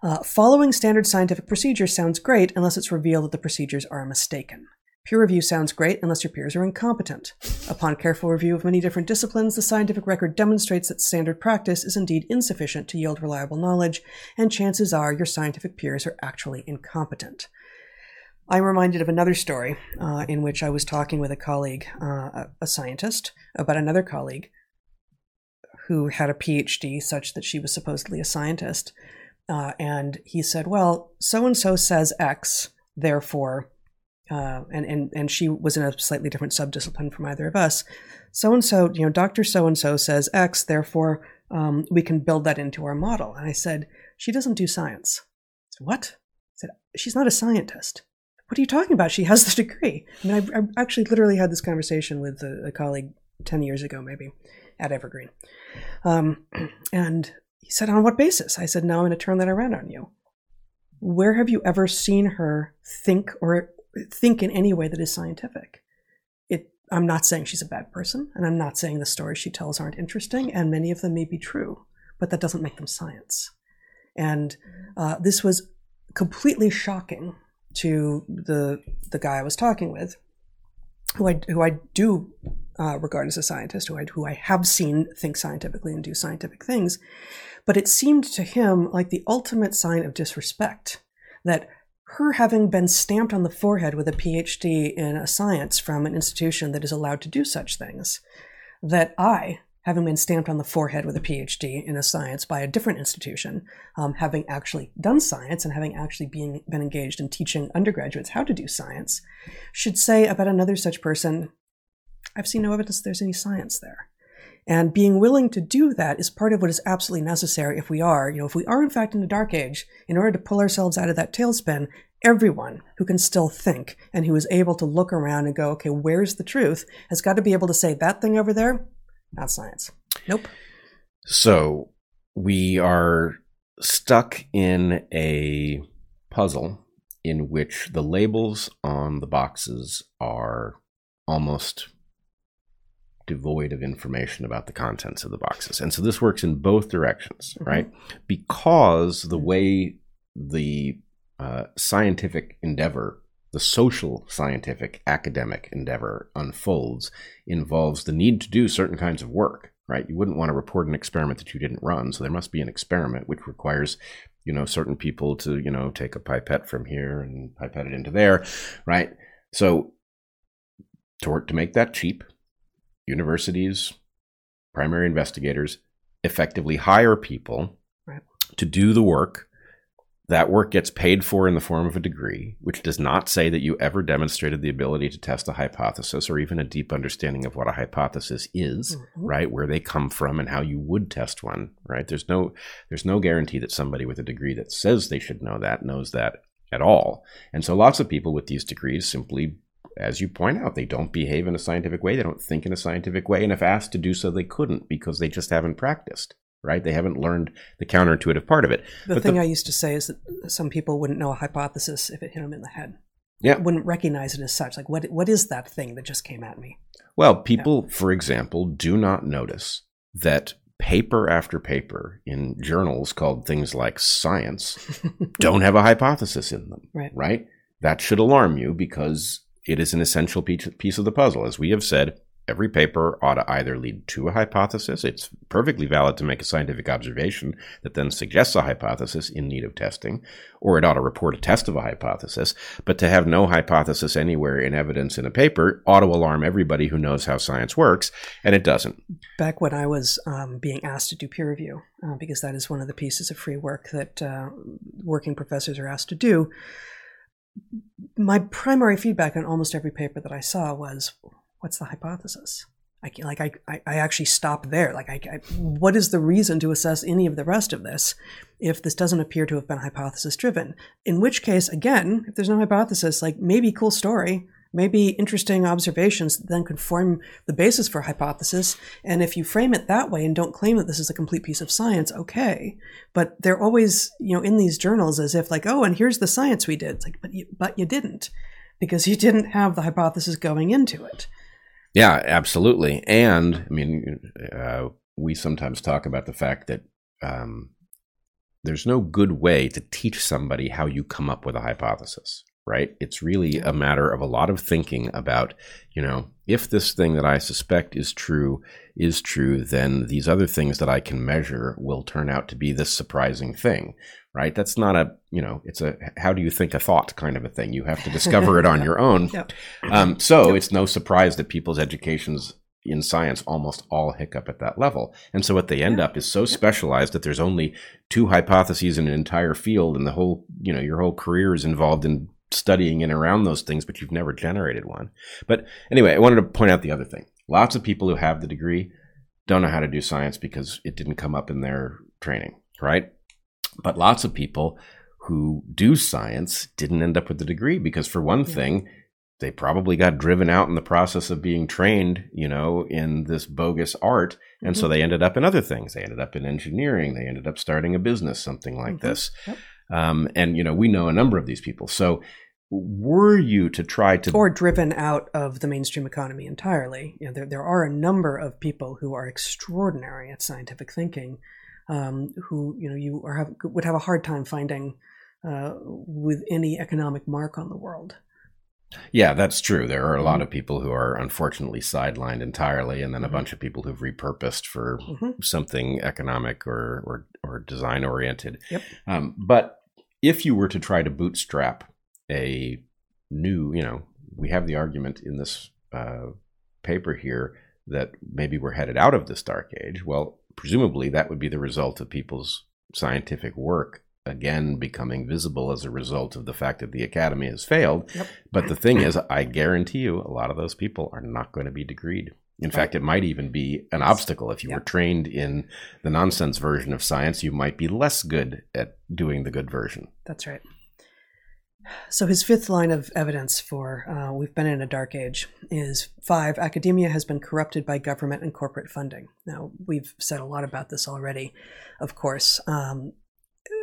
Speaker 2: Uh, following standard scientific procedures sounds great unless it's revealed that the procedures are mistaken. Peer review sounds great unless your peers are incompetent. Upon careful review of many different disciplines, the scientific record demonstrates that standard practice is indeed insufficient to yield reliable knowledge, and chances are your scientific peers are actually incompetent. I'm reminded of another story uh, in which I was talking with a colleague, uh, a scientist, about another colleague who had a PhD such that she was supposedly a scientist. Uh, and he said, "Well, so and so says X, therefore." Uh, and, and and she was in a slightly different subdiscipline from either of us. So and so, you know, Doctor So and so says X, therefore um, we can build that into our model. And I said, she doesn't do science. Said, what? I said, she's not a scientist. What are you talking about? She has the degree. I mean, I, I actually literally had this conversation with a, a, colleague ten years ago, maybe, at Evergreen, um, and he said, On what basis? I said, Now I'm going to turn that around on you. Where have you ever seen her think or think in any way that is scientific? It, I'm not saying she's a bad person, and I'm not saying the stories she tells aren't interesting, and many of them may be true, but that doesn't make them science. And uh, this was completely shocking to the the guy I was talking with, who I who I do uh, regard as a scientist, who I who I have seen think scientifically and do scientific things, but it seemed to him like the ultimate sign of disrespect that her having been stamped on the forehead with a PhD in a science from an institution that is allowed to do such things, that I, having been stamped on the forehead with a PhD in a science by a different institution, um, having actually done science and having actually being, been engaged in teaching undergraduates how to do science, should say about another such person, I've seen no evidence there's any science there. And being willing to do that is part of what is absolutely necessary if we are, you know, if we are in fact in the dark age, in order to pull ourselves out of that tailspin, everyone who can still think and who is able to look around and go, okay, where's the truth, has got to be able to say that thing over there, not science. Nope.
Speaker 1: So we are stuck in a puzzle in which the labels on the boxes are almost devoid of information about the contents of the boxes. And so this works in both directions, mm-hmm. right? Because the way the uh, scientific endeavor, the social scientific academic endeavor unfolds, involves the need to do certain kinds of work, right? You wouldn't want to report an experiment that you didn't run. So there must be an experiment which requires you know certain people to you know take a pipette from here and pipette it into there right so to work to make that cheap universities, primary investigators effectively hire people right. to do the work. That work gets paid for in the form of a degree, which does not say that you ever demonstrated the ability to test a hypothesis or even a deep understanding of what a hypothesis is, mm-hmm. right? Where they come from and how you would test one, right? There's no there's no guarantee that somebody with a degree that says they should know that knows that at all. And so lots of people with these degrees simply as you point out, they don't behave in a scientific way. They don't think in a scientific way. And if asked to do so, they couldn't because they just haven't practiced, right? They haven't learned the counterintuitive part of it.
Speaker 2: The but thing the, I used to say is that some people wouldn't know a hypothesis if it hit them in the head.
Speaker 1: Yeah.
Speaker 2: Wouldn't recognize it as such. Like, what, what is that thing that just came at me?
Speaker 1: Well, people, yeah. for example, do not notice that paper after paper in journals called things like science don't have a hypothesis in them.
Speaker 2: Right.
Speaker 1: Right? That should alarm you because it is an essential piece of the puzzle. As we have said, every paper ought to either lead to a hypothesis. It's perfectly valid to make a scientific observation that then suggests a hypothesis in need of testing, or it ought to report a test of a hypothesis. But to have no hypothesis anywhere in evidence in a paper ought to alarm everybody who knows how science works, and it doesn't.
Speaker 2: Back when I was um, being asked to do peer review, uh, because that is one of the pieces of free work that uh, working professors are asked to do my primary feedback on almost every paper that I saw was, what's the hypothesis? I like I, I actually stop there. Like I, I, what is the reason to assess any of the rest of this if this doesn't appear to have been hypothesis driven? In which case, again, if there's no hypothesis, like maybe cool story, maybe interesting observations that then could form the basis for a hypothesis. And if you frame it that way and don't claim that this is a complete piece of science, okay. But they're always, you know, in these journals as if like, oh, and here's the science we did. It's like, but you, but you didn't because you didn't have the hypothesis going into it.
Speaker 1: Yeah, absolutely. And I mean, uh, we sometimes talk about the fact that um, there's no good way to teach somebody how you come up with a hypothesis, right? It's really a matter of a lot of thinking about, you know, if this thing that I suspect is true is true, then these other things that I can measure will turn out to be this surprising thing, right? That's not a, you know, it's a how do you think a thought kind of a thing. You have to discover it on your own. Yep. Um, so yep. it's no surprise that people's educations in science almost all hiccup at that level. And so what they end up is so specialized that there's only two hypotheses in an entire field and the whole, you know, your whole career is involved in studying and around those things, but you've never generated one. But anyway, I wanted to point out the other thing. Lots of people who have the degree don't know how to do science because it didn't come up in their training, right? But lots of people who do science didn't end up with the degree because, for one yeah. thing, they probably got driven out in the process of being trained, you know, in this bogus art. And mm-hmm. so they ended up in other things. They ended up in engineering. They ended up starting a business, something like mm-hmm. this. Yep. Um, and, you know, we know a number of these people. So were you to try to.
Speaker 2: Or driven out of the mainstream economy entirely, you know, there, there are a number of people who are extraordinary at scientific thinking um, who you know you are have, would have a hard time finding uh, with any economic mark on the world.
Speaker 1: Yeah, that's true. There are a lot mm-hmm. of people who are unfortunately sidelined entirely, and then a mm-hmm. bunch of people who've repurposed for mm-hmm. something economic or or, or design oriented.
Speaker 2: Yep.
Speaker 1: Um, but if you were to try to bootstrap a new, you know, we have the argument in this uh, paper here that maybe we're headed out of this dark age. Well, presumably that would be the result of people's scientific work again becoming visible as a result of the fact that the academy has failed. Yep. But the thing is, I guarantee you, a lot of those people are not going to be degreed. In right. fact, it might even be an obstacle. If you yep. were trained in the nonsense version of science, you might be less good at doing the good version.
Speaker 2: That's right. So his fifth line of evidence for uh, we've been in a dark age is five, academia has been corrupted by government and corporate funding. Now, we've said a lot about this already, of course. Um,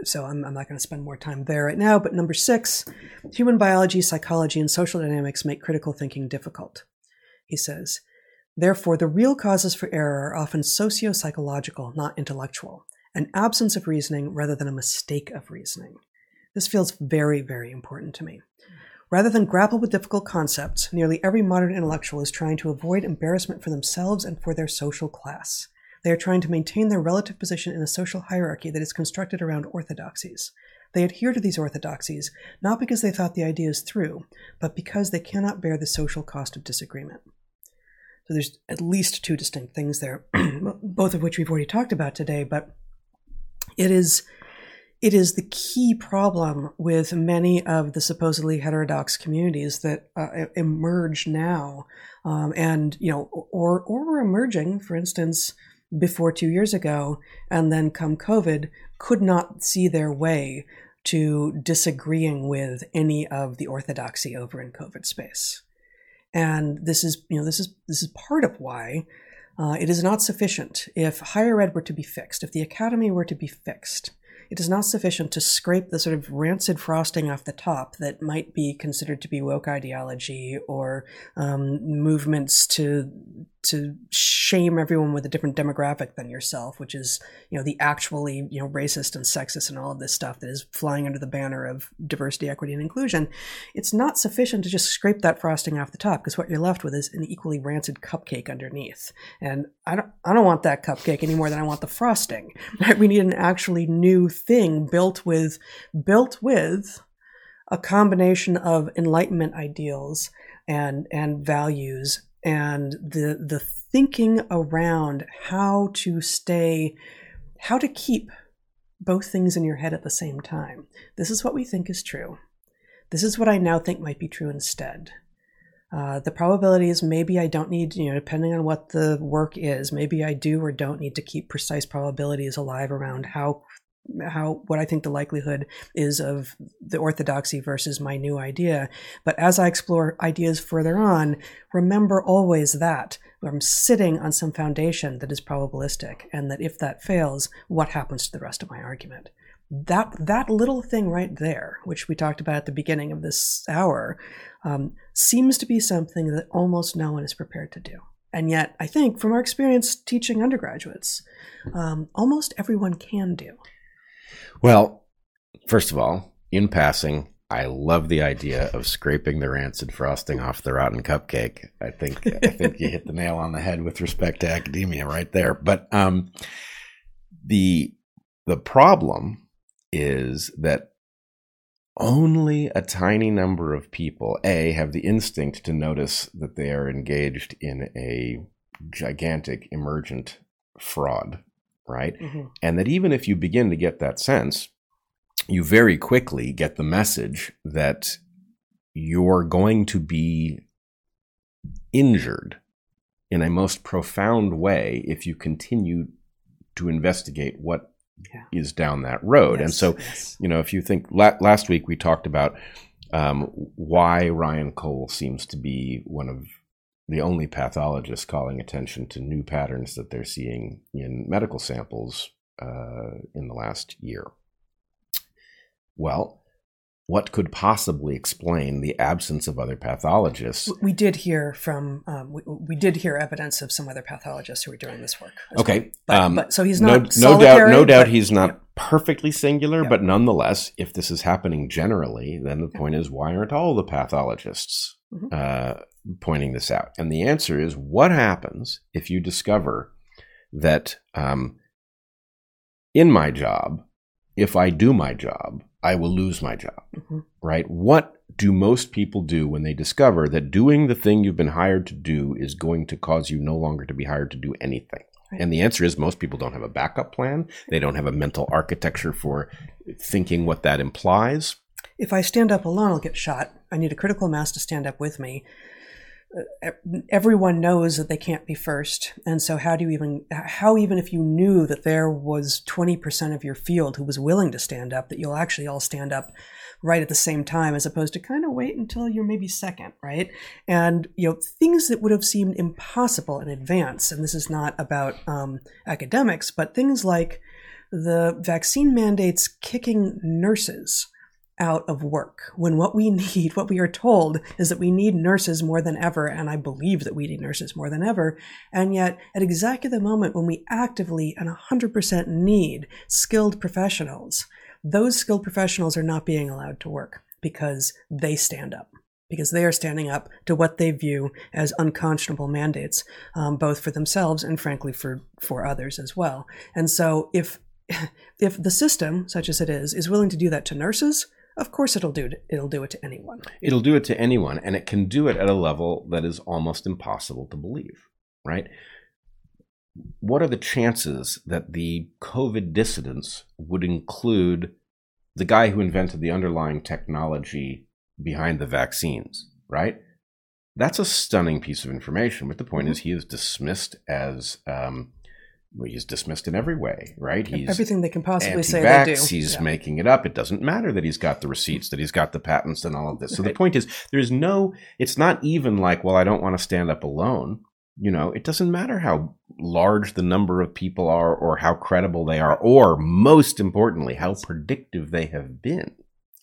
Speaker 2: so I'm, I'm not going to spend more time there right now. But number six, human biology, psychology, and social dynamics make critical thinking difficult. He says, therefore, the real causes for error are often socio psychological, not intellectual, an absence of reasoning rather than a mistake of reasoning. This feels very, very important to me. Rather than grapple with difficult concepts, nearly every modern intellectual is trying to avoid embarrassment for themselves and for their social class. They are trying to maintain their relative position in a social hierarchy that is constructed around orthodoxies. They adhere to these orthodoxies not because they thought the ideas through, but because they cannot bear the social cost of disagreement. So there's at least two distinct things there, both of which we've already talked about today, but it is it is the key problem with many of the supposedly heterodox communities that uh, emerge now, um, and you know, or or were emerging, for instance, before two years ago, and then come COVID, could not see their way to disagreeing with any of the orthodoxy over in COVID space. And this is, you know, this is this is part of why uh, it is not sufficient if higher ed were to be fixed, if the academy were to be fixed it is not sufficient to scrape the sort of rancid frosting off the top that might be considered to be woke ideology or um, movements to to shame everyone with a different demographic than yourself, which is you know the actually you know racist and sexist and all of this stuff that is flying under the banner of diversity, equity, and inclusion. It's not sufficient to just scrape that frosting off the top because what you're left with is an equally rancid cupcake underneath. And I don't I don't want that cupcake any more than I want the frosting. Right? We need an actually new thing built with built with a combination of enlightenment ideals and and values and the the thinking around how to stay how to keep both things in your head at the same time. This is what we think is true. This is what I now think might be true instead. Uh, the probability is maybe I don't need, you know, depending on what the work is, maybe I do or don't need to keep precise probabilities alive around how how what I think the likelihood is of the orthodoxy versus my new idea. But as I explore ideas further on, remember always that I'm sitting on some foundation that is probabilistic, and that if that fails, what happens to the rest of my argument? That that little thing right there, which we talked about at the beginning of this hour, um, seems to be something that almost no one is prepared to do. And yet, I think from our experience teaching undergraduates, um, almost everyone can do.
Speaker 1: Well, first of all, in passing, I love the idea of scraping the rancid frosting off the rotten cupcake. I think I think you hit the nail on the head with respect to academia right there. But um, the the problem is that only a tiny number of people a have the instinct to notice that they are engaged in a gigantic emergent fraud right? Mm-hmm. And that even if you begin to get that sense, you very quickly get the message that you're going to be injured in a most profound way if you continue to investigate what yeah. is down that road. Yes, and so, yes. you know, if you think la- last week we talked about um, why Ryan Cole seems to be one of the only pathologist calling attention to new patterns that they're seeing in medical samples uh, in the last year. Well, what could possibly explain the absence of other pathologists?
Speaker 2: We did hear from um, we, we, did hear evidence of some other pathologists who were doing this work.
Speaker 1: Okay,
Speaker 2: well. but, um, but, so he's not
Speaker 1: no, no doubt. No doubt, he's not yeah. perfectly singular, yeah. but nonetheless, if this is happening generally, then the point is, why aren't all the pathologists mm-hmm. uh, pointing this out? And the answer is what happens if you discover that um, in my job, if I do my job, I will lose my job, mm-hmm. right? What do most people do when they discover that doing the thing you've been hired to do is going to cause you no longer to be hired to do anything? Right. And the answer is most people don't have a backup plan. They don't have a mental architecture for thinking what that implies.
Speaker 2: If I stand up alone, I'll get shot. I need a critical mass to stand up with me. Everyone knows that they can't be first. And so how do you even how even if you knew that there was 20% of your field who was willing to stand up that you'll actually all stand up right at the same time as opposed to kind of wait until you're maybe second right? And you know things that would have seemed impossible in advance and this is not about um, academics but things like the vaccine mandates kicking nurses out of work when what we need, what we are told, is that we need nurses more than ever. And I believe that we need nurses more than ever. And yet, at exactly the moment when we actively and 100% need skilled professionals, those skilled professionals are not being allowed to work because they stand up. Because they are standing up to what they view as unconscionable mandates, um, both for themselves and, frankly, for for others as well. And so, if if the system, such as it is, is willing to do that to nurses, of course it'll do it. It'll do it to anyone.
Speaker 1: It'll do it to anyone, and it can do it at a level that is almost impossible to believe, right? What are the chances that the COVID dissidents would include the guy who invented the underlying technology behind the vaccines, right? That's a stunning piece of information. But the point mm-hmm. is, he is dismissed as um, he's dismissed in every way, right? He's
Speaker 2: everything they can possibly say they do.
Speaker 1: He's yeah. making it up. It doesn't matter that he's got the receipts, that he's got the patents, and all of this. So right. the point is, there's no. It's not even like, well, I don't want to stand up alone. You know, it doesn't matter how large the number of people are, or how credible they are, or most importantly, how predictive they have been.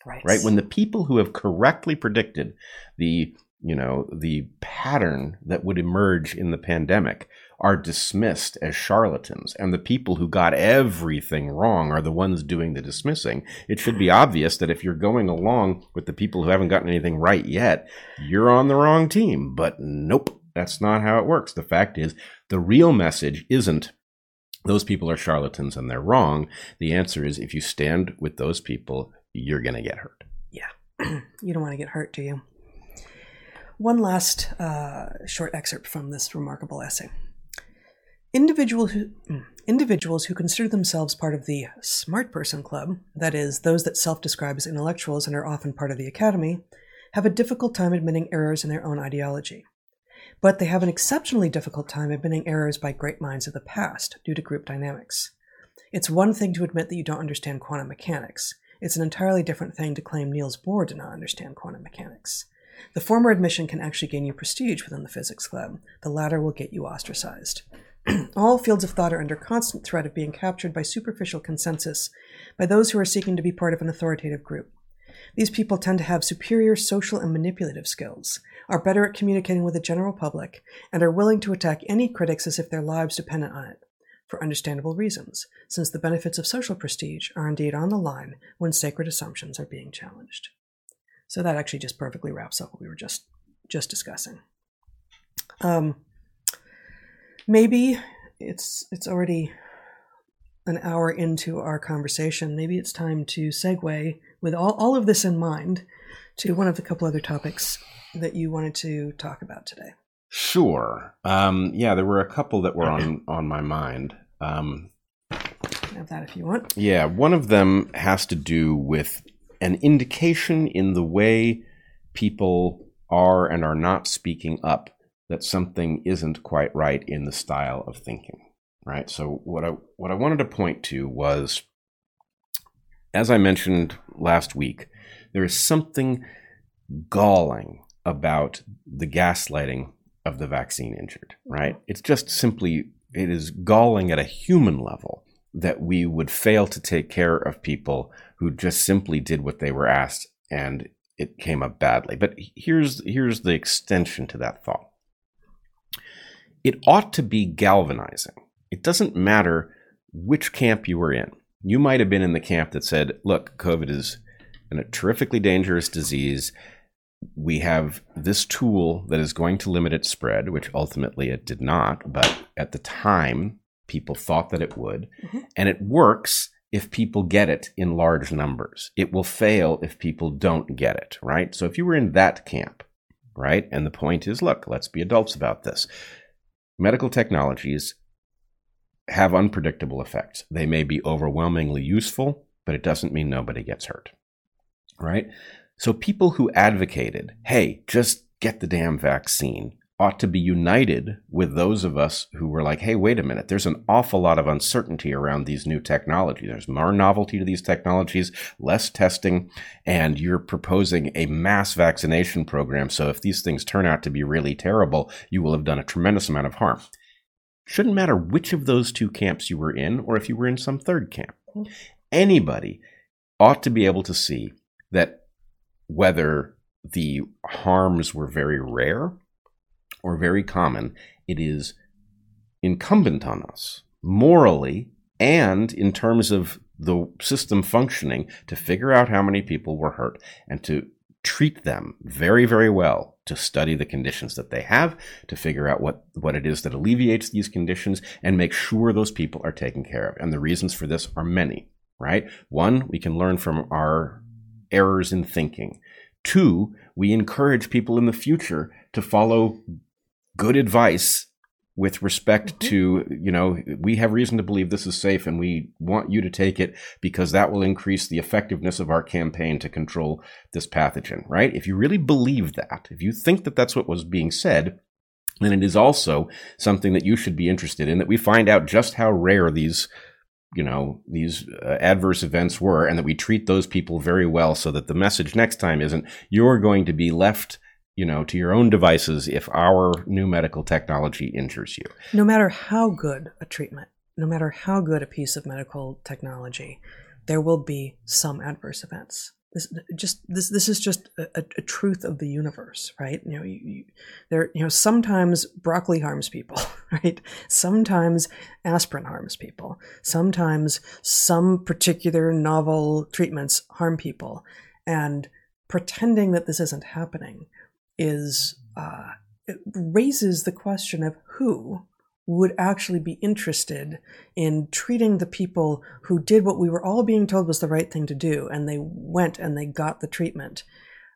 Speaker 2: Right.
Speaker 1: Right. When the people who have correctly predicted the you know the pattern that would emerge in the pandemic are dismissed as charlatans, and the people who got everything wrong are the ones doing the dismissing. It should be obvious that if you're going along with the people who haven't gotten anything right yet, you're on the wrong team. But nope, that's not how it works. The fact is, the real message isn't those people are charlatans and they're wrong. The answer is if you stand with those people, you're going to get hurt.
Speaker 2: Yeah. you don't want to get hurt, do you? One last uh, short excerpt from this remarkable essay. Individual who, mm, individuals who consider themselves part of the smart person club, that is, those that self describe as intellectuals and are often part of the academy, have a difficult time admitting errors in their own ideology. But they have an exceptionally difficult time admitting errors by great minds of the past due to group dynamics. It's one thing to admit that you don't understand quantum mechanics. It's an entirely different thing to claim Niels Bohr did not understand quantum mechanics. The former admission can actually gain you prestige within the physics club. The latter will get you ostracized. All fields of thought are under constant threat of being captured by superficial consensus by those who are seeking to be part of an authoritative group. These people tend to have superior social and manipulative skills, are better at communicating with the general public, and are willing to attack any critics as if their lives depended on it, for understandable reasons, since the benefits of social prestige are indeed on the line when sacred assumptions are being challenged. So that actually just perfectly wraps up what we were just just discussing. Um, maybe it's it's already an hour into our conversation. Maybe it's time to segue with all, all of this in mind to one of the couple other topics that you wanted to talk about today.
Speaker 1: Sure. Um, yeah, there were a couple that were on on my mind. Um,
Speaker 2: have that if you want.
Speaker 1: Yeah, one of them has to do with an indication in the way people are and are not speaking up that something isn't quite right in the style of thinking. Right. So what I what I wanted to point to was, as I mentioned last week, there is something galling about the gaslighting of the vaccine injured. Right. It's just simply it is galling at a human level that we would fail to take care of people who just simply did what they were asked and it came up badly. But here's here's the extension to that thought. It ought to be galvanizing it doesn't matter which camp you were in. You might have been in the camp that said, look, COVID is a terrifically dangerous disease. We have this tool that is going to limit its spread, which ultimately it did not. But at the time, people thought that it would. Mm-hmm. And it works if people get it in large numbers. It will fail if people don't get it, right? So if you were in that camp, right? And the point is, look, let's be adults about this. Medical technologies have unpredictable effects. They may be overwhelmingly useful, but it doesn't mean nobody gets hurt. Right? So people who advocated, hey, just get the damn vaccine, ought to be united with those of us who were like, hey, wait a minute, there's an awful lot of uncertainty around these new technologies. There's more novelty to these technologies, less testing, and you're proposing a mass vaccination program. So if these things turn out to be really terrible, you will have done a tremendous amount of harm. Shouldn't matter which of those two camps you were in or if you were in some third camp. Anybody ought to be able to see that whether the harms were very rare or very common, it is incumbent on us morally and in terms of the system functioning to figure out how many people were hurt and to treat them very, very well to study the conditions that they have, to figure out what, what it is that alleviates these conditions, and make sure those people are taken care of. And the reasons for this are many, right? One, we can learn from our errors in thinking. Two, we encourage people in the future to follow good advice with respect mm-hmm. to, you know, we have reason to believe this is safe and we want you to take it because that will increase the effectiveness of our campaign to control this pathogen, right? If you really believe that, if you think that that's what was being said, then it is also something that you should be interested in that we find out just how rare these you know these uh, adverse events were and that we treat those people very well so that the message next time isn't you're going to be left you know, to your own devices if our new medical technology injures you.
Speaker 2: No matter how good a treatment, no matter how good a piece of medical technology, there will be some adverse events. This just this this is just a, a truth of the universe, right? You know, you, you, there you know sometimes broccoli harms people, right? Sometimes aspirin harms people. Sometimes some particular novel treatments harm people, and pretending that this isn't happening is uh, it raises the question of who would actually be interested in treating the people who did what we were all being told was the right thing to do, and they went and they got the treatment.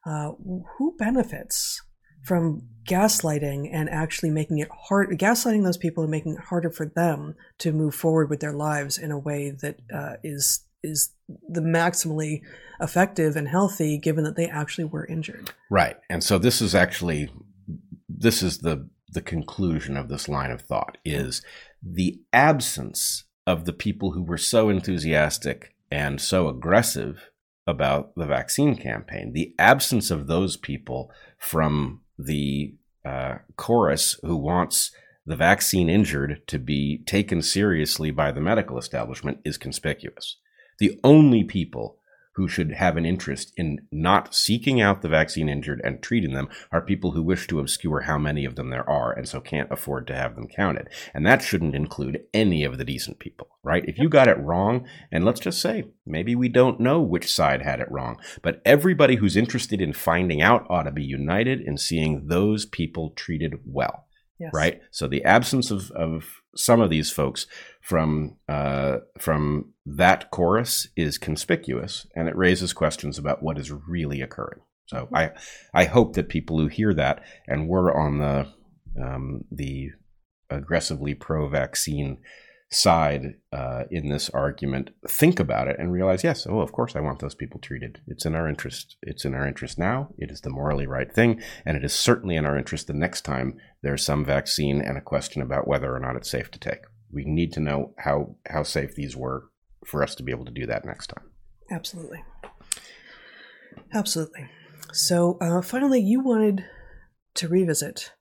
Speaker 2: Uh, who benefits from gaslighting and actually making it hard, gaslighting those people and making it harder for them to move forward with their lives in a way that uh, is is the maximally effective and healthy given that they actually were injured.
Speaker 1: Right. And so this is actually this is the the conclusion of this line of thought is the absence of the people who were so enthusiastic and so aggressive about the vaccine campaign, the absence of those people from the uh, chorus who wants the vaccine injured to be taken seriously by the medical establishment is conspicuous. The only people who should have an interest in not seeking out the vaccine injured and treating them are people who wish to obscure how many of them there are and so can't afford to have them counted. And that shouldn't include any of the decent people, right? If you got it wrong, and let's just say maybe we don't know which side had it wrong, but everybody who's interested in finding out ought to be united in seeing those people treated well. Yes. Right. So the absence of, of some of these folks from uh, from that chorus is conspicuous, and it raises questions about what is really occurring. So. I I hope that people who hear that and were on the um, the aggressively pro-vaccine side uh, in this argument think about it and realize yes oh of course i want those people treated it's in our interest it's in our interest now it is the morally right thing and it is certainly in our interest the next time there's some vaccine and a question about whether or not it's safe to take we need to know how how safe these were for us to be able to do that next time
Speaker 2: absolutely absolutely so uh, finally you wanted to revisit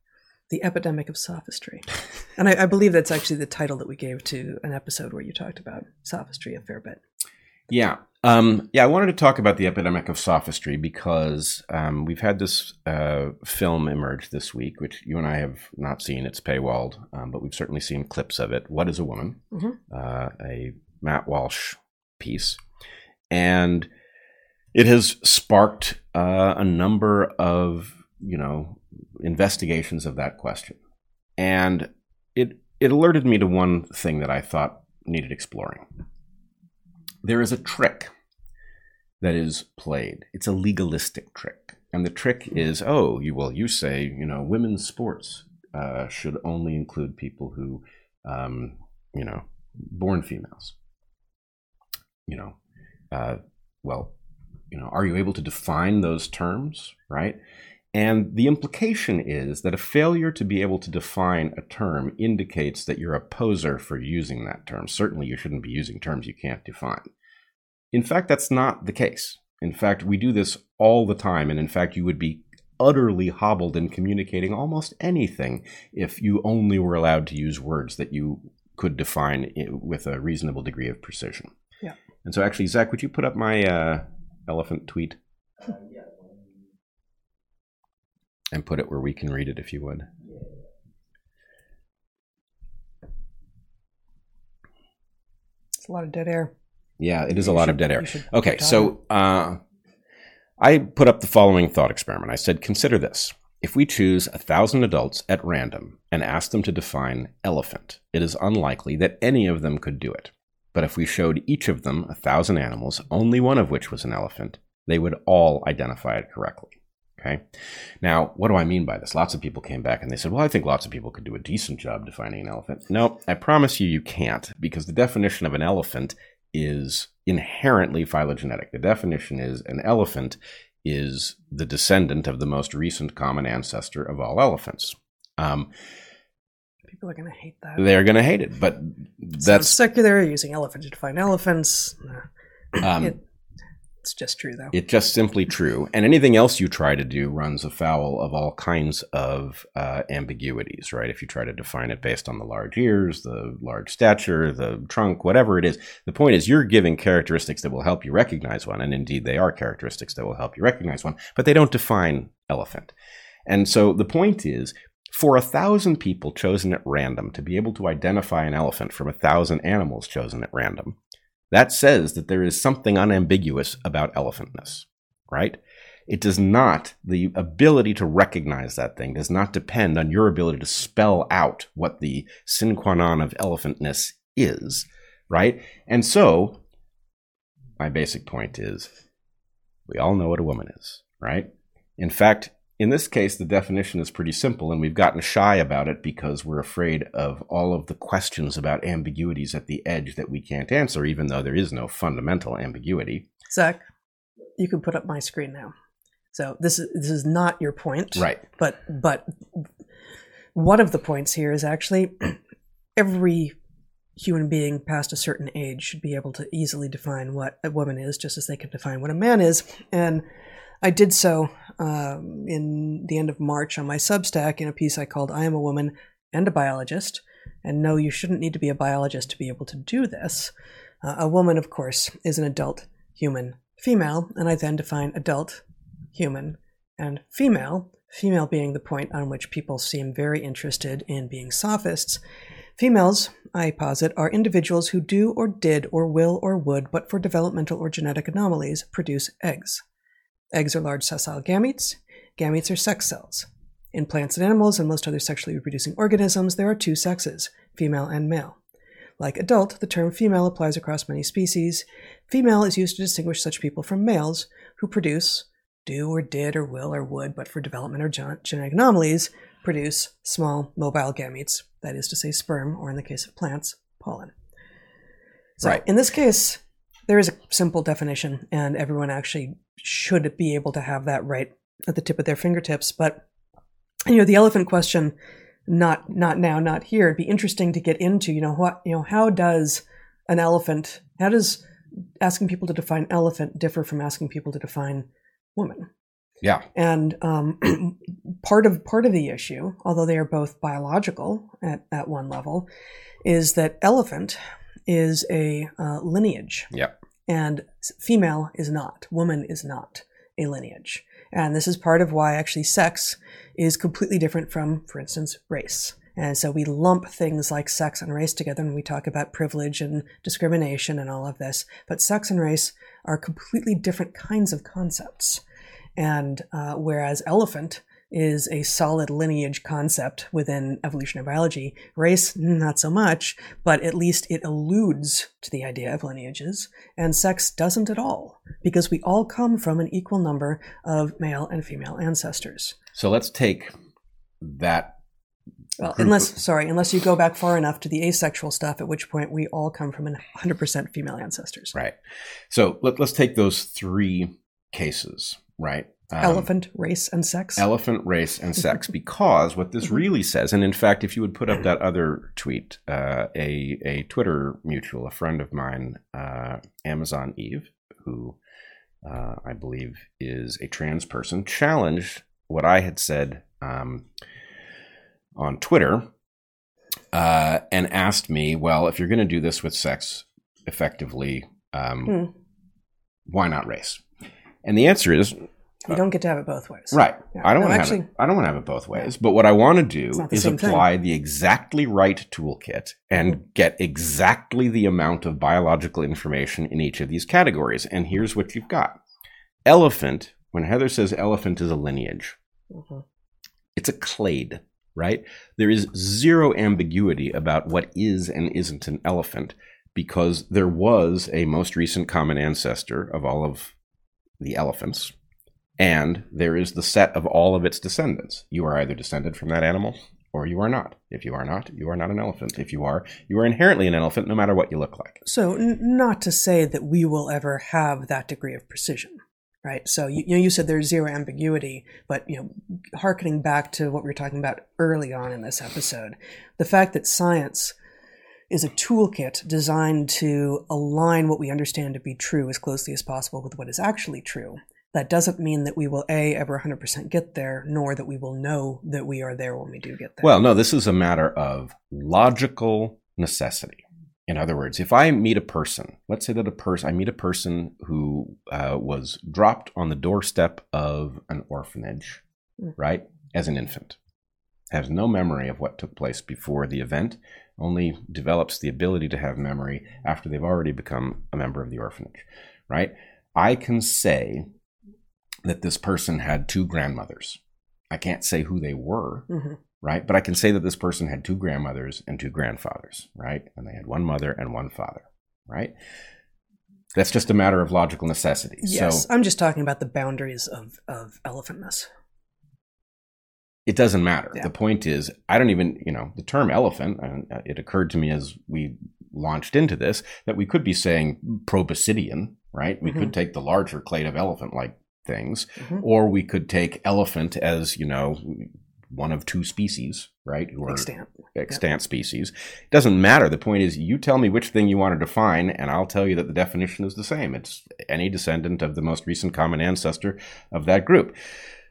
Speaker 2: the epidemic of sophistry. and I, I, believe that's actually the title that we gave to an episode where you talked about sophistry a fair bit.
Speaker 1: Yeah. Um, yeah, I wanted to talk about the epidemic of sophistry because um, we've had this uh, film emerge this week, which you and I have not seen. It's paywalled, um, but we've certainly seen clips of it. What is a Woman? Mm-hmm. Uh, a Matt Walsh piece. And it has sparked uh, a number of, you know, investigations of that question. And it, it alerted me to one thing that I thought needed exploring. There is a trick that is played. It's a legalistic trick. And the trick is, oh, you well, you say, you know, women's sports uh, should only include people who, um, you know, born females. You know, uh, well, you know, are you able to define those terms, right? And the implication is that a failure to be able to define a term indicates that you're a poser for using that term. Certainly, you shouldn't be using terms you can't define. In fact, that's not the case. In fact, we do this all the time. And in fact, you would be utterly hobbled in communicating almost anything if you only were allowed to use words that you could define with a reasonable degree of precision.
Speaker 2: Yeah.
Speaker 1: And so, actually, Zach, would you put up my uh, elephant tweet? Uh, yeah and put it where we can read it if you would.
Speaker 2: It's a lot of dead air.
Speaker 1: Yeah, it is you a lot should, of dead air. Okay, so uh, I put up the following thought experiment. I said, consider this. If we choose a thousand adults at random and ask them to define elephant, it is unlikely that any of them could do it. But if we showed each of them a thousand animals, only one of which was an elephant, they would all identify it correctly. Okay. Now, what do I mean by this? Lots of people came back and they said, well, I think lots of people could do a decent job defining an elephant. No, I promise you, you can't, because the definition of an elephant is inherently phylogenetic. The definition is an elephant is the descendant of the most recent common ancestor of all elephants. Um,
Speaker 2: People are going to hate that.
Speaker 1: They're going to hate it, but that's
Speaker 2: so secular using elephant to define elephants. Um, it, it's just true, though.
Speaker 1: It's just simply true. And anything else you try to do runs afoul of all kinds of uh, ambiguities, right? If you try to define it based on the large ears, the large stature, the trunk, whatever it is, the point is you're giving characteristics that will help you recognize one. And indeed, they are characteristics that will help you recognize one, but they don't define elephant. And so the point is, for a thousand people chosen at random to be able to identify an elephant from a thousand animals chosen at random, that says that there is something unambiguous about elephantness, right? It does not, the ability to recognize that thing does not depend on your ability to spell out what the sine qua non of elephantness is, right? And so, my basic point is we all know what a woman is, right? In fact, in this case, the definition is pretty simple, and we've gotten shy about it because we're afraid of all of the questions about ambiguities at the edge that we can't answer, even though there is no fundamental ambiguity.
Speaker 2: Zach, you can put up my screen now. So this is this is not your point,
Speaker 1: Right.
Speaker 2: But but one of the points here is actually every human being past a certain age should be able to easily define what a woman is, just as they can define what a man is. And I did so um, in the end of March on my Substack in a piece I called "I am a woman and a biologist." And no, you shouldn't need to be a biologist to be able to do this. Uh, a woman, of course, is an adult human female, and I then define adult, human, and female, female being the point on which people seem very interested in being sophists. Females, I posit, are individuals who do or did or will or would, but for developmental or genetic anomalies, produce eggs. Eggs are large sessile gametes. Gametes are sex cells. In plants and animals and most other sexually reproducing organisms, there are two sexes, female and male. Like adult, the term female applies across many species. Female is used to distinguish such people from males who produce, do or did or will or would, but for development or gen- genetic anomalies, produce small mobile gametes, that is to say, sperm, or in the case of plants, pollen. So
Speaker 1: Right.
Speaker 2: in this case, there is a simple definition, and everyone actually should be able to have that right at the tip of their fingertips. But you know, the elephant question, not not now, not here. It'd be interesting to get into. You know what? You know, how does an elephant? How does asking people to define elephant differ from asking people to define woman?
Speaker 1: Yeah.
Speaker 2: And um, part of part of the issue, although they are both biological at, at one level, is that elephant is a uh, lineage,
Speaker 1: Yeah.
Speaker 2: and female is not. Woman is not a lineage, and this is part of why actually sex is completely different from, for instance, race. And so we lump things like sex and race together when we talk about privilege and discrimination and all of this. But sex and race are completely different kinds of concepts. And uh, whereas elephant is a solid lineage concept within evolutionary biology, race, not so much, but at least it alludes to the idea of lineages, and sex doesn't at all, because we all come from an equal number of male and female ancestors.
Speaker 1: So let's take that.
Speaker 2: Well, unless, sorry, unless you go back far enough to the asexual stuff, at which point we all come from an 100% female ancestors.
Speaker 1: Right. So let, let's take those three cases, right? Um,
Speaker 2: Elephant, race, and sex.
Speaker 1: elephant race and sex because what this really says and in fact if you would put up that other tweet uh, a, a twitter mutual a friend of mine uh, amazon eve who uh, i believe is a trans person challenged what i had said um, on twitter uh, and asked me well if you're going to do this with sex effectively um,
Speaker 2: Hmm.
Speaker 1: why not race and the answer is
Speaker 2: you don't get to have it both ways.
Speaker 1: Right.
Speaker 2: Yeah.
Speaker 1: I don't
Speaker 2: No,
Speaker 1: want to
Speaker 2: actually-
Speaker 1: have it. I don't want to have it both ways. But what I want to do
Speaker 2: It's not the
Speaker 1: is
Speaker 2: same thing.
Speaker 1: apply the exactly right toolkit and
Speaker 2: Mm-hmm.
Speaker 1: get exactly the amount of biological information in each of these categories. And here's what you've got. Elephant, when Heather says elephant is a lineage,
Speaker 2: Mhm.
Speaker 1: it's a clade, right? There is zero ambiguity about what is and isn't an elephant because there was a most recent common ancestor of all of the elephants, and there is the set of all of its descendants. You are either descended from that animal or you are not. If you are not, you are not an elephant. If you are, you are inherently an elephant no matter what you look like.
Speaker 2: So, n- not to say that we will ever have that degree of precision, right? So, you, you know, you said there's zero ambiguity, but you know, harkening back to what we were talking about early on in this episode, the fact that science is a toolkit designed to align what we understand to be true as closely as possible with what is actually true. That doesn't mean that we will a ever 100% get there, nor that we will know that we are there when we do get there.
Speaker 1: Well, no, this is a matter of logical necessity. In other words, if I meet a person, let's say that a person, I meet a person who uh, was dropped on the doorstep of an orphanage,
Speaker 2: Mm.
Speaker 1: right, as an infant, has no memory of what took place before the event, only develops the ability to have memory after they've already become a member of the orphanage, right? I can say that this person had two grandmothers. I can't say who they were,
Speaker 2: Mhm.
Speaker 1: right? But I can say that this person had two grandmothers and two grandfathers, right? And they had one mother and one father, right? That's just a matter of logical necessity.
Speaker 2: yes,
Speaker 1: So,
Speaker 2: I'm just talking about the boundaries of, of elephantness.
Speaker 1: it doesn't matter.
Speaker 2: Yeah.
Speaker 1: The point is, I don't even, you know, the term elephant, uh, it occurred to me as we launched into this that we could be saying proboscidean, right? We
Speaker 2: Mhm.
Speaker 1: could take the larger clade of elephant like things,
Speaker 2: Mhm.
Speaker 1: or we could take elephant as, you know, one of two species, right? Who are
Speaker 2: Extant.
Speaker 1: extant species. It doesn't matter. The point is, you tell me which thing you want to define, and I'll tell you that the definition is the same. It's any descendant of the most recent common ancestor of that group.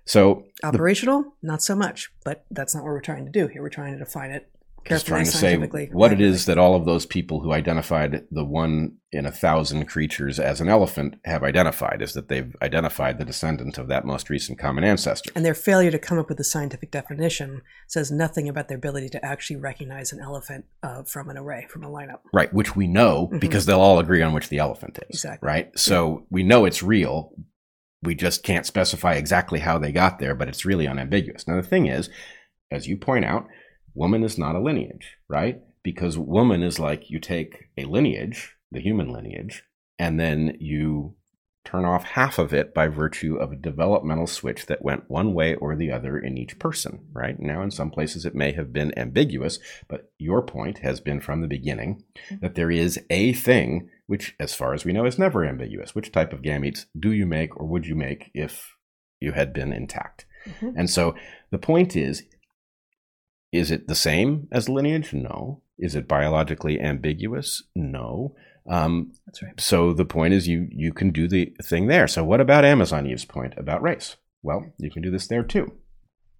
Speaker 1: So
Speaker 2: Operational, not so much, but that's not what we're trying to do here. We're trying to define it
Speaker 1: just trying to say what it is that all of those people who identified the one in a thousand creatures as an elephant have identified is that they've identified the descendant of that most recent common ancestor.
Speaker 2: And their failure to come up with a scientific definition says nothing about their ability to actually recognize an elephant uh, from an array, from a lineup.
Speaker 1: Right, which we know
Speaker 2: Mhm.
Speaker 1: because they'll all agree on which the elephant is.
Speaker 2: Exactly.
Speaker 1: Right? So we know it's real. We just can't specify exactly how they got there, but it's really unambiguous. Now, the thing is, as you point out, woman is not a lineage, right? Because woman is like you take a lineage, the human lineage, and then you turn off half of it by virtue of a developmental switch that went one way or the other in each person, right? Now, in some places, it may have been ambiguous, but your point has been from the beginning that there is a thing which, as far as we know, is never ambiguous. Which type of gametes do you make or would you make if you had been intact?
Speaker 2: Mhm.
Speaker 1: And so the point is is it the same as lineage? No. Is it biologically ambiguous? No. Um,
Speaker 2: That's right.
Speaker 1: so the point is you you can do the thing there. So what about Amazon Eve's point about race? Well, you can do this there too.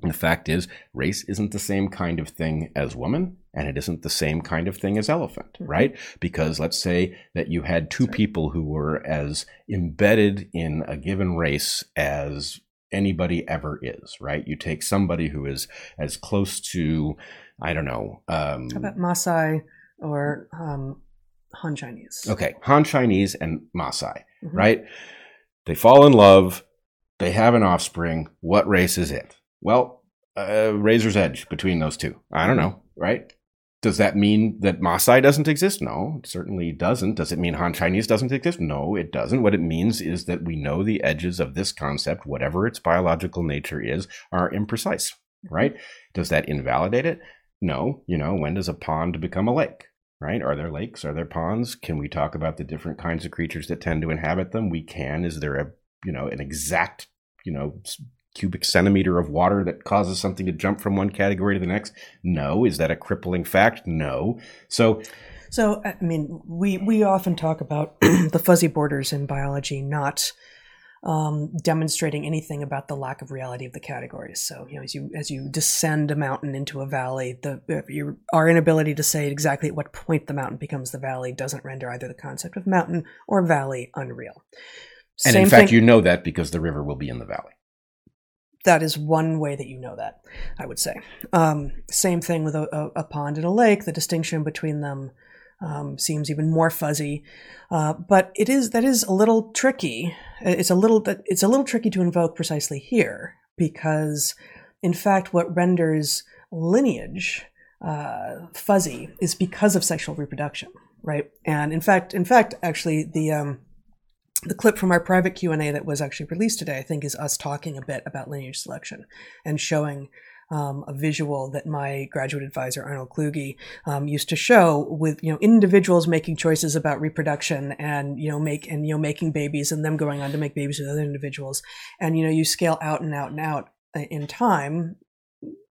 Speaker 1: And the fact is, race isn't the same kind of thing as woman, and it isn't the same kind of thing as elephant,
Speaker 2: Mhm.
Speaker 1: right? Because let's say that you had two people who were as embedded in a given race as anybody ever is, right? You take somebody who is as close to, I don't know, um,
Speaker 2: How about Maasai or um, Han Chinese?
Speaker 1: okay, Han Chinese and Maasai,
Speaker 2: Mhm.
Speaker 1: right? They fall in love, they have an offspring. What race is it? Well, uh, razor's edge between those two. I don't know, right? Does that mean that Maasai doesn't exist? No, it certainly doesn't. Does it mean Han Chinese doesn't exist? No, it doesn't. What it means is that we know the edges of this concept, whatever its biological nature is, are imprecise, right? Does that invalidate it? No. You know, when does a pond become a lake? Right? Are there lakes? Are there ponds? Can we talk about the different kinds of creatures that tend to inhabit them? We can. Is there a, you know, an exact, you know, cubic centimeter of water that causes something to jump from one category to the next? No. Is that a crippling fact? No. So,
Speaker 2: So, I mean, we, we often talk about the fuzzy borders in biology not um, demonstrating anything about the lack of reality of the categories. So, you know, as you as you descend a mountain into a valley, the your, our inability to say exactly at what point the mountain becomes the valley doesn't render either the concept of mountain or valley unreal.
Speaker 1: and in fact, you know that because the river will be in the valley.
Speaker 2: That is one way that you know that i would say. Um, same thing with a, a, a pond and a lake. The distinction between them um, seems even more fuzzy. Uh, but it is that is a little tricky. It's a little it's a little tricky to invoke precisely here because in fact what renders lineage uh, fuzzy is because of sexual reproduction right? And in fact in fact actually the um, the clip from our private q&a that was actually released today i think is us talking a bit about lineage selection and showing um, a visual that my graduate advisor arnold kluge um, used to show with you know individuals making choices about reproduction and you know make and you know making babies and them going on to make babies with other individuals and you know you scale out and out and out uh, in time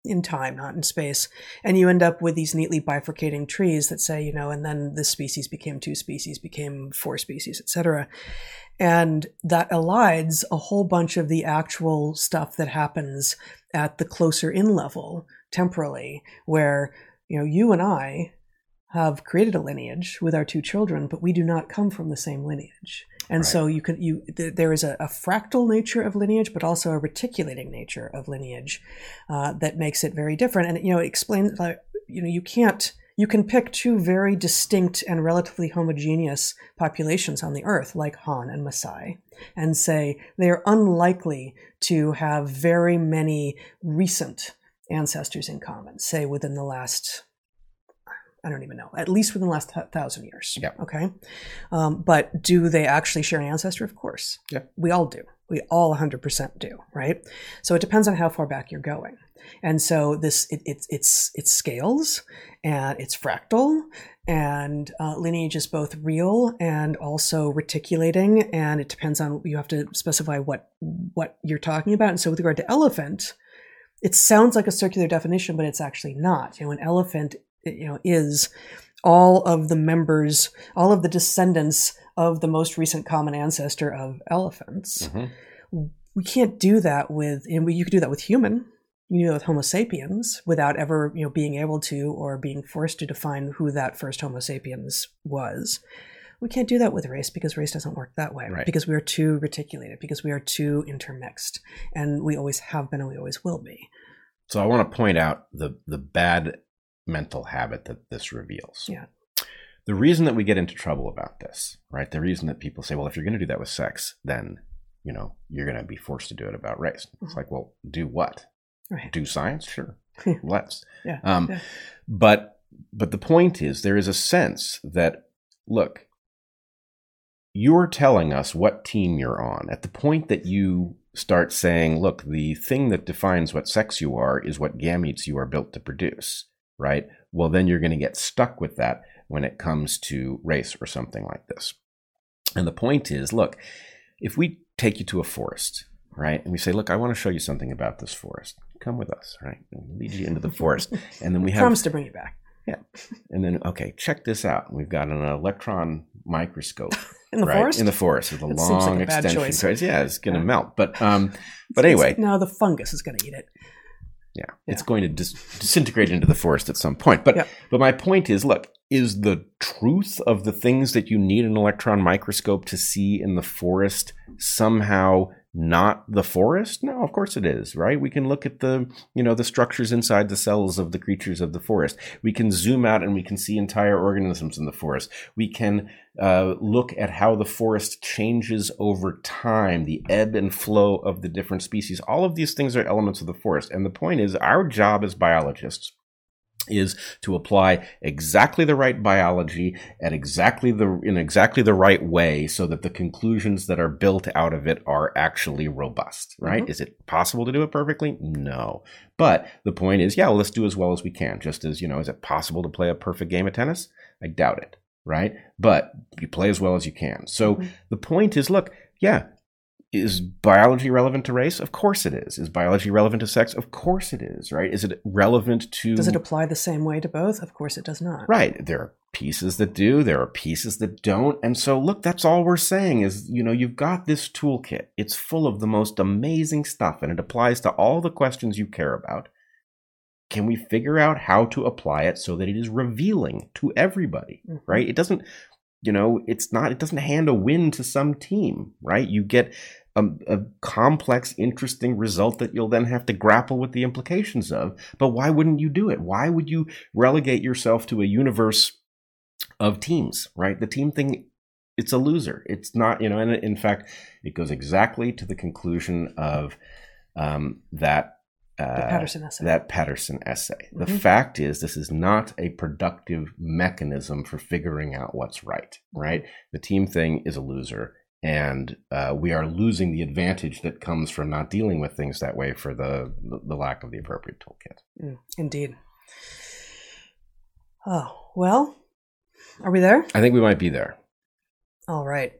Speaker 2: in time, not in space. And you end up with these neatly bifurcating trees that say, you know, and then this species became two species, became four species, etc. And that elides a whole bunch of the actual stuff that happens at the closer in level temporally, where, you know, you and I have created a lineage with our two children, but we do not come from the same lineage. And
Speaker 1: Right.
Speaker 2: so you can you th- there is a, a fractal nature of lineage, but also a reticulating nature of lineage uh, that makes it very different. And you know, it explains like you know you can't you can pick two very distinct and relatively homogeneous populations on the earth, like Han and Maasai, and say they are unlikely to have very many recent ancestors in common, say within the last I don't even know, at least within the last th- thousand years.
Speaker 1: Yeah.
Speaker 2: Okay. Um, but do they actually share an ancestor? Of course.
Speaker 1: Yeah.
Speaker 2: We all do. We all 100% do, right? So it depends on how far back you're going. And so this, it, it, it's, it scales and it's fractal and uh, lineage is both real and also reticulating. And it depends on, you have to specify what, what you're talking about. And so with regard to elephant, it sounds like a circular definition, but it's actually not. You know, an elephant, you know, is all of the members, all of the descendants of the most recent common ancestor of elephants.
Speaker 1: Mhm.
Speaker 2: We can't do that with, and we, you could do that with human. You know, with Homo sapiens without ever, you know, being able to or being forced to define who that first Homo sapiens was. We can't do that with race because race doesn't work that way.
Speaker 1: Right.
Speaker 2: Because we are too reticulated, because we are too intermixed, and we always have been and we always will be.
Speaker 1: So I want to point out the the bad mental habit that this reveals.
Speaker 2: Yeah.
Speaker 1: The reason that we get into trouble about this, right? The reason that people say, well, if you're going to do that with sex, then you know you're going to be forced to do it about race. It's
Speaker 2: Mhm.
Speaker 1: like, well, do what?
Speaker 2: Right.
Speaker 1: Do science? Sure, let's.
Speaker 2: Yeah.
Speaker 1: Um,
Speaker 2: Yeah.
Speaker 1: But but the point is, there is a sense that look, you're telling us what team you're on. At the point that you start saying, look, the thing that defines what sex you are is what gametes you are built to produce, right? Well, then you're going to get stuck with that when it comes to race or something like this. And the point is, look, if we take you to a forest, right, and we say, look, I want to show you something about this forest. Come with us, right? Lead you into the forest, and then we have
Speaker 2: Promise to bring you back Yeah.
Speaker 1: and then, okay, check this out. We've got an electron microscope
Speaker 2: in the
Speaker 1: right,
Speaker 2: forest.
Speaker 1: in the forest with a
Speaker 2: That
Speaker 1: long
Speaker 2: like a
Speaker 1: extension.
Speaker 2: choice.
Speaker 1: Yeah, it's going to
Speaker 2: Yeah.
Speaker 1: melt. But um, but anyway,
Speaker 2: no, the fungus is going to eat it.
Speaker 1: yeah,
Speaker 2: Yeah.
Speaker 1: it's going to dis- disintegrate into the forest at some point. But
Speaker 2: Yeah.
Speaker 1: but my point is, look, is the truth of the things that you need an electron microscope to see in the forest somehow not the forest? No, of course it is, right? We can look at the, you know, the structures inside the cells of the creatures of the forest. We can zoom out and we can see entire organisms in the forest. We can uh, look at how the forest changes over time, the ebb and flow of the different species. All of these things are elements of the forest. And the point is, our job as biologists is to apply exactly the right biology at exactly the in exactly the right way so that the conclusions that are built out of it are actually robust right?
Speaker 2: Mhm.
Speaker 1: is it possible to do it perfectly? No. But the point is yeah well, let's do as well as we can just as you know is it possible to play a perfect game of tennis? I doubt it right? But you play as well as you can. So
Speaker 2: Mhm.
Speaker 1: the point is look yeah is biology relevant to race? Of course it is. Is biology relevant to sex? Of course it is, right? Is it relevant to
Speaker 2: Does it apply the same way to both? Of course, it does not.
Speaker 1: Right. There are pieces that do, there are pieces that don't. And so look, that's all we're saying is, you know, you've got this toolkit. It's full of the most amazing stuff and it applies to all the questions you care about. Can we figure out how to apply it so that it is revealing to everybody,
Speaker 2: Mhm.
Speaker 1: right? It doesn't you know, it's not it doesn't hand a win to some team, right? You get a, a complex, interesting result that you'll then have to grapple with the implications of. But why wouldn't you do it? Why would you relegate yourself to a universe of teams, right? The team thing, it's a loser. It's not, you know, and in fact, it goes exactly to the conclusion of um, that. Uh,
Speaker 2: The Patterson essay.
Speaker 1: that Patterson essay. The
Speaker 2: Mhm.
Speaker 1: fact is, this is not a productive mechanism for figuring out what's right, right? The team thing is a loser, and uh, we are losing the advantage that comes from not dealing with things that way for the the lack of the appropriate toolkit.
Speaker 2: Mm, indeed. Oh, well, are we there?
Speaker 1: I think we might be there.
Speaker 2: All right.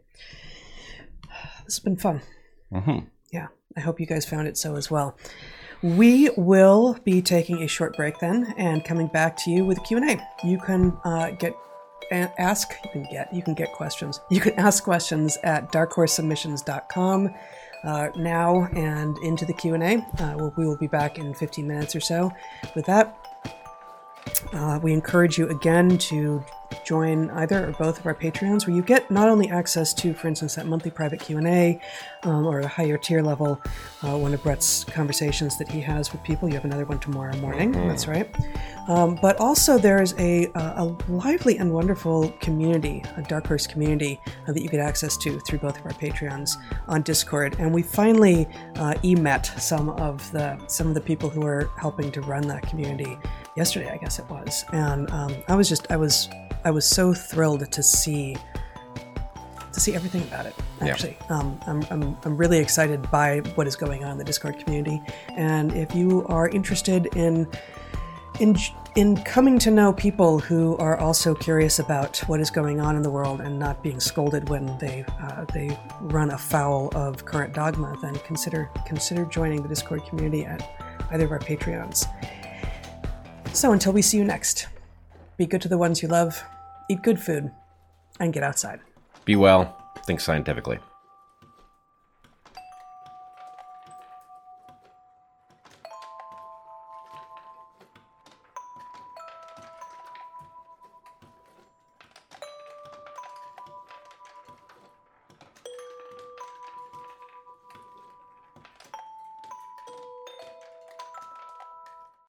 Speaker 2: This has been fun.
Speaker 1: hmm Yeah,
Speaker 2: I hope you guys found it so as well. We will be taking a short break then and coming back to you with a Q&A. You can uh, get ask, you can get, you can get questions. You can ask questions at darkhorsesubmissions.com uh, now and into the Q&A. Uh, we will be back in 15 minutes or so. With that, uh, we encourage you again to join either or both of our Patreons, where you get not only access to, for instance, that monthly private Q and A, um, or a higher tier level, uh, one of Bret's conversations that he has with people. You have another one tomorrow morning.
Speaker 1: Mhm.
Speaker 2: That's right. Um, but also, there's a, a, a lively and wonderful community, a Dark Horse community uh, that you get access to through both of our Patreons on Discord. And we finally uh, e-met some of the some of the people who are helping to run that community, yesterday, I guess it was, and um, I was just I was I was so thrilled to see to see everything about it.
Speaker 1: Yeah.
Speaker 2: Actually, um, I'm, I'm I'm really excited by what is going on in the Discord community, and if you are interested in in in coming to know people who are also curious about what is going on in the world and not being scolded when they uh, they run afoul of current dogma, then consider consider joining the Discord community at either of our Patreons. So until we see you next, be good to the ones you love, eat good food, and get outside.
Speaker 1: Be well. Think scientifically.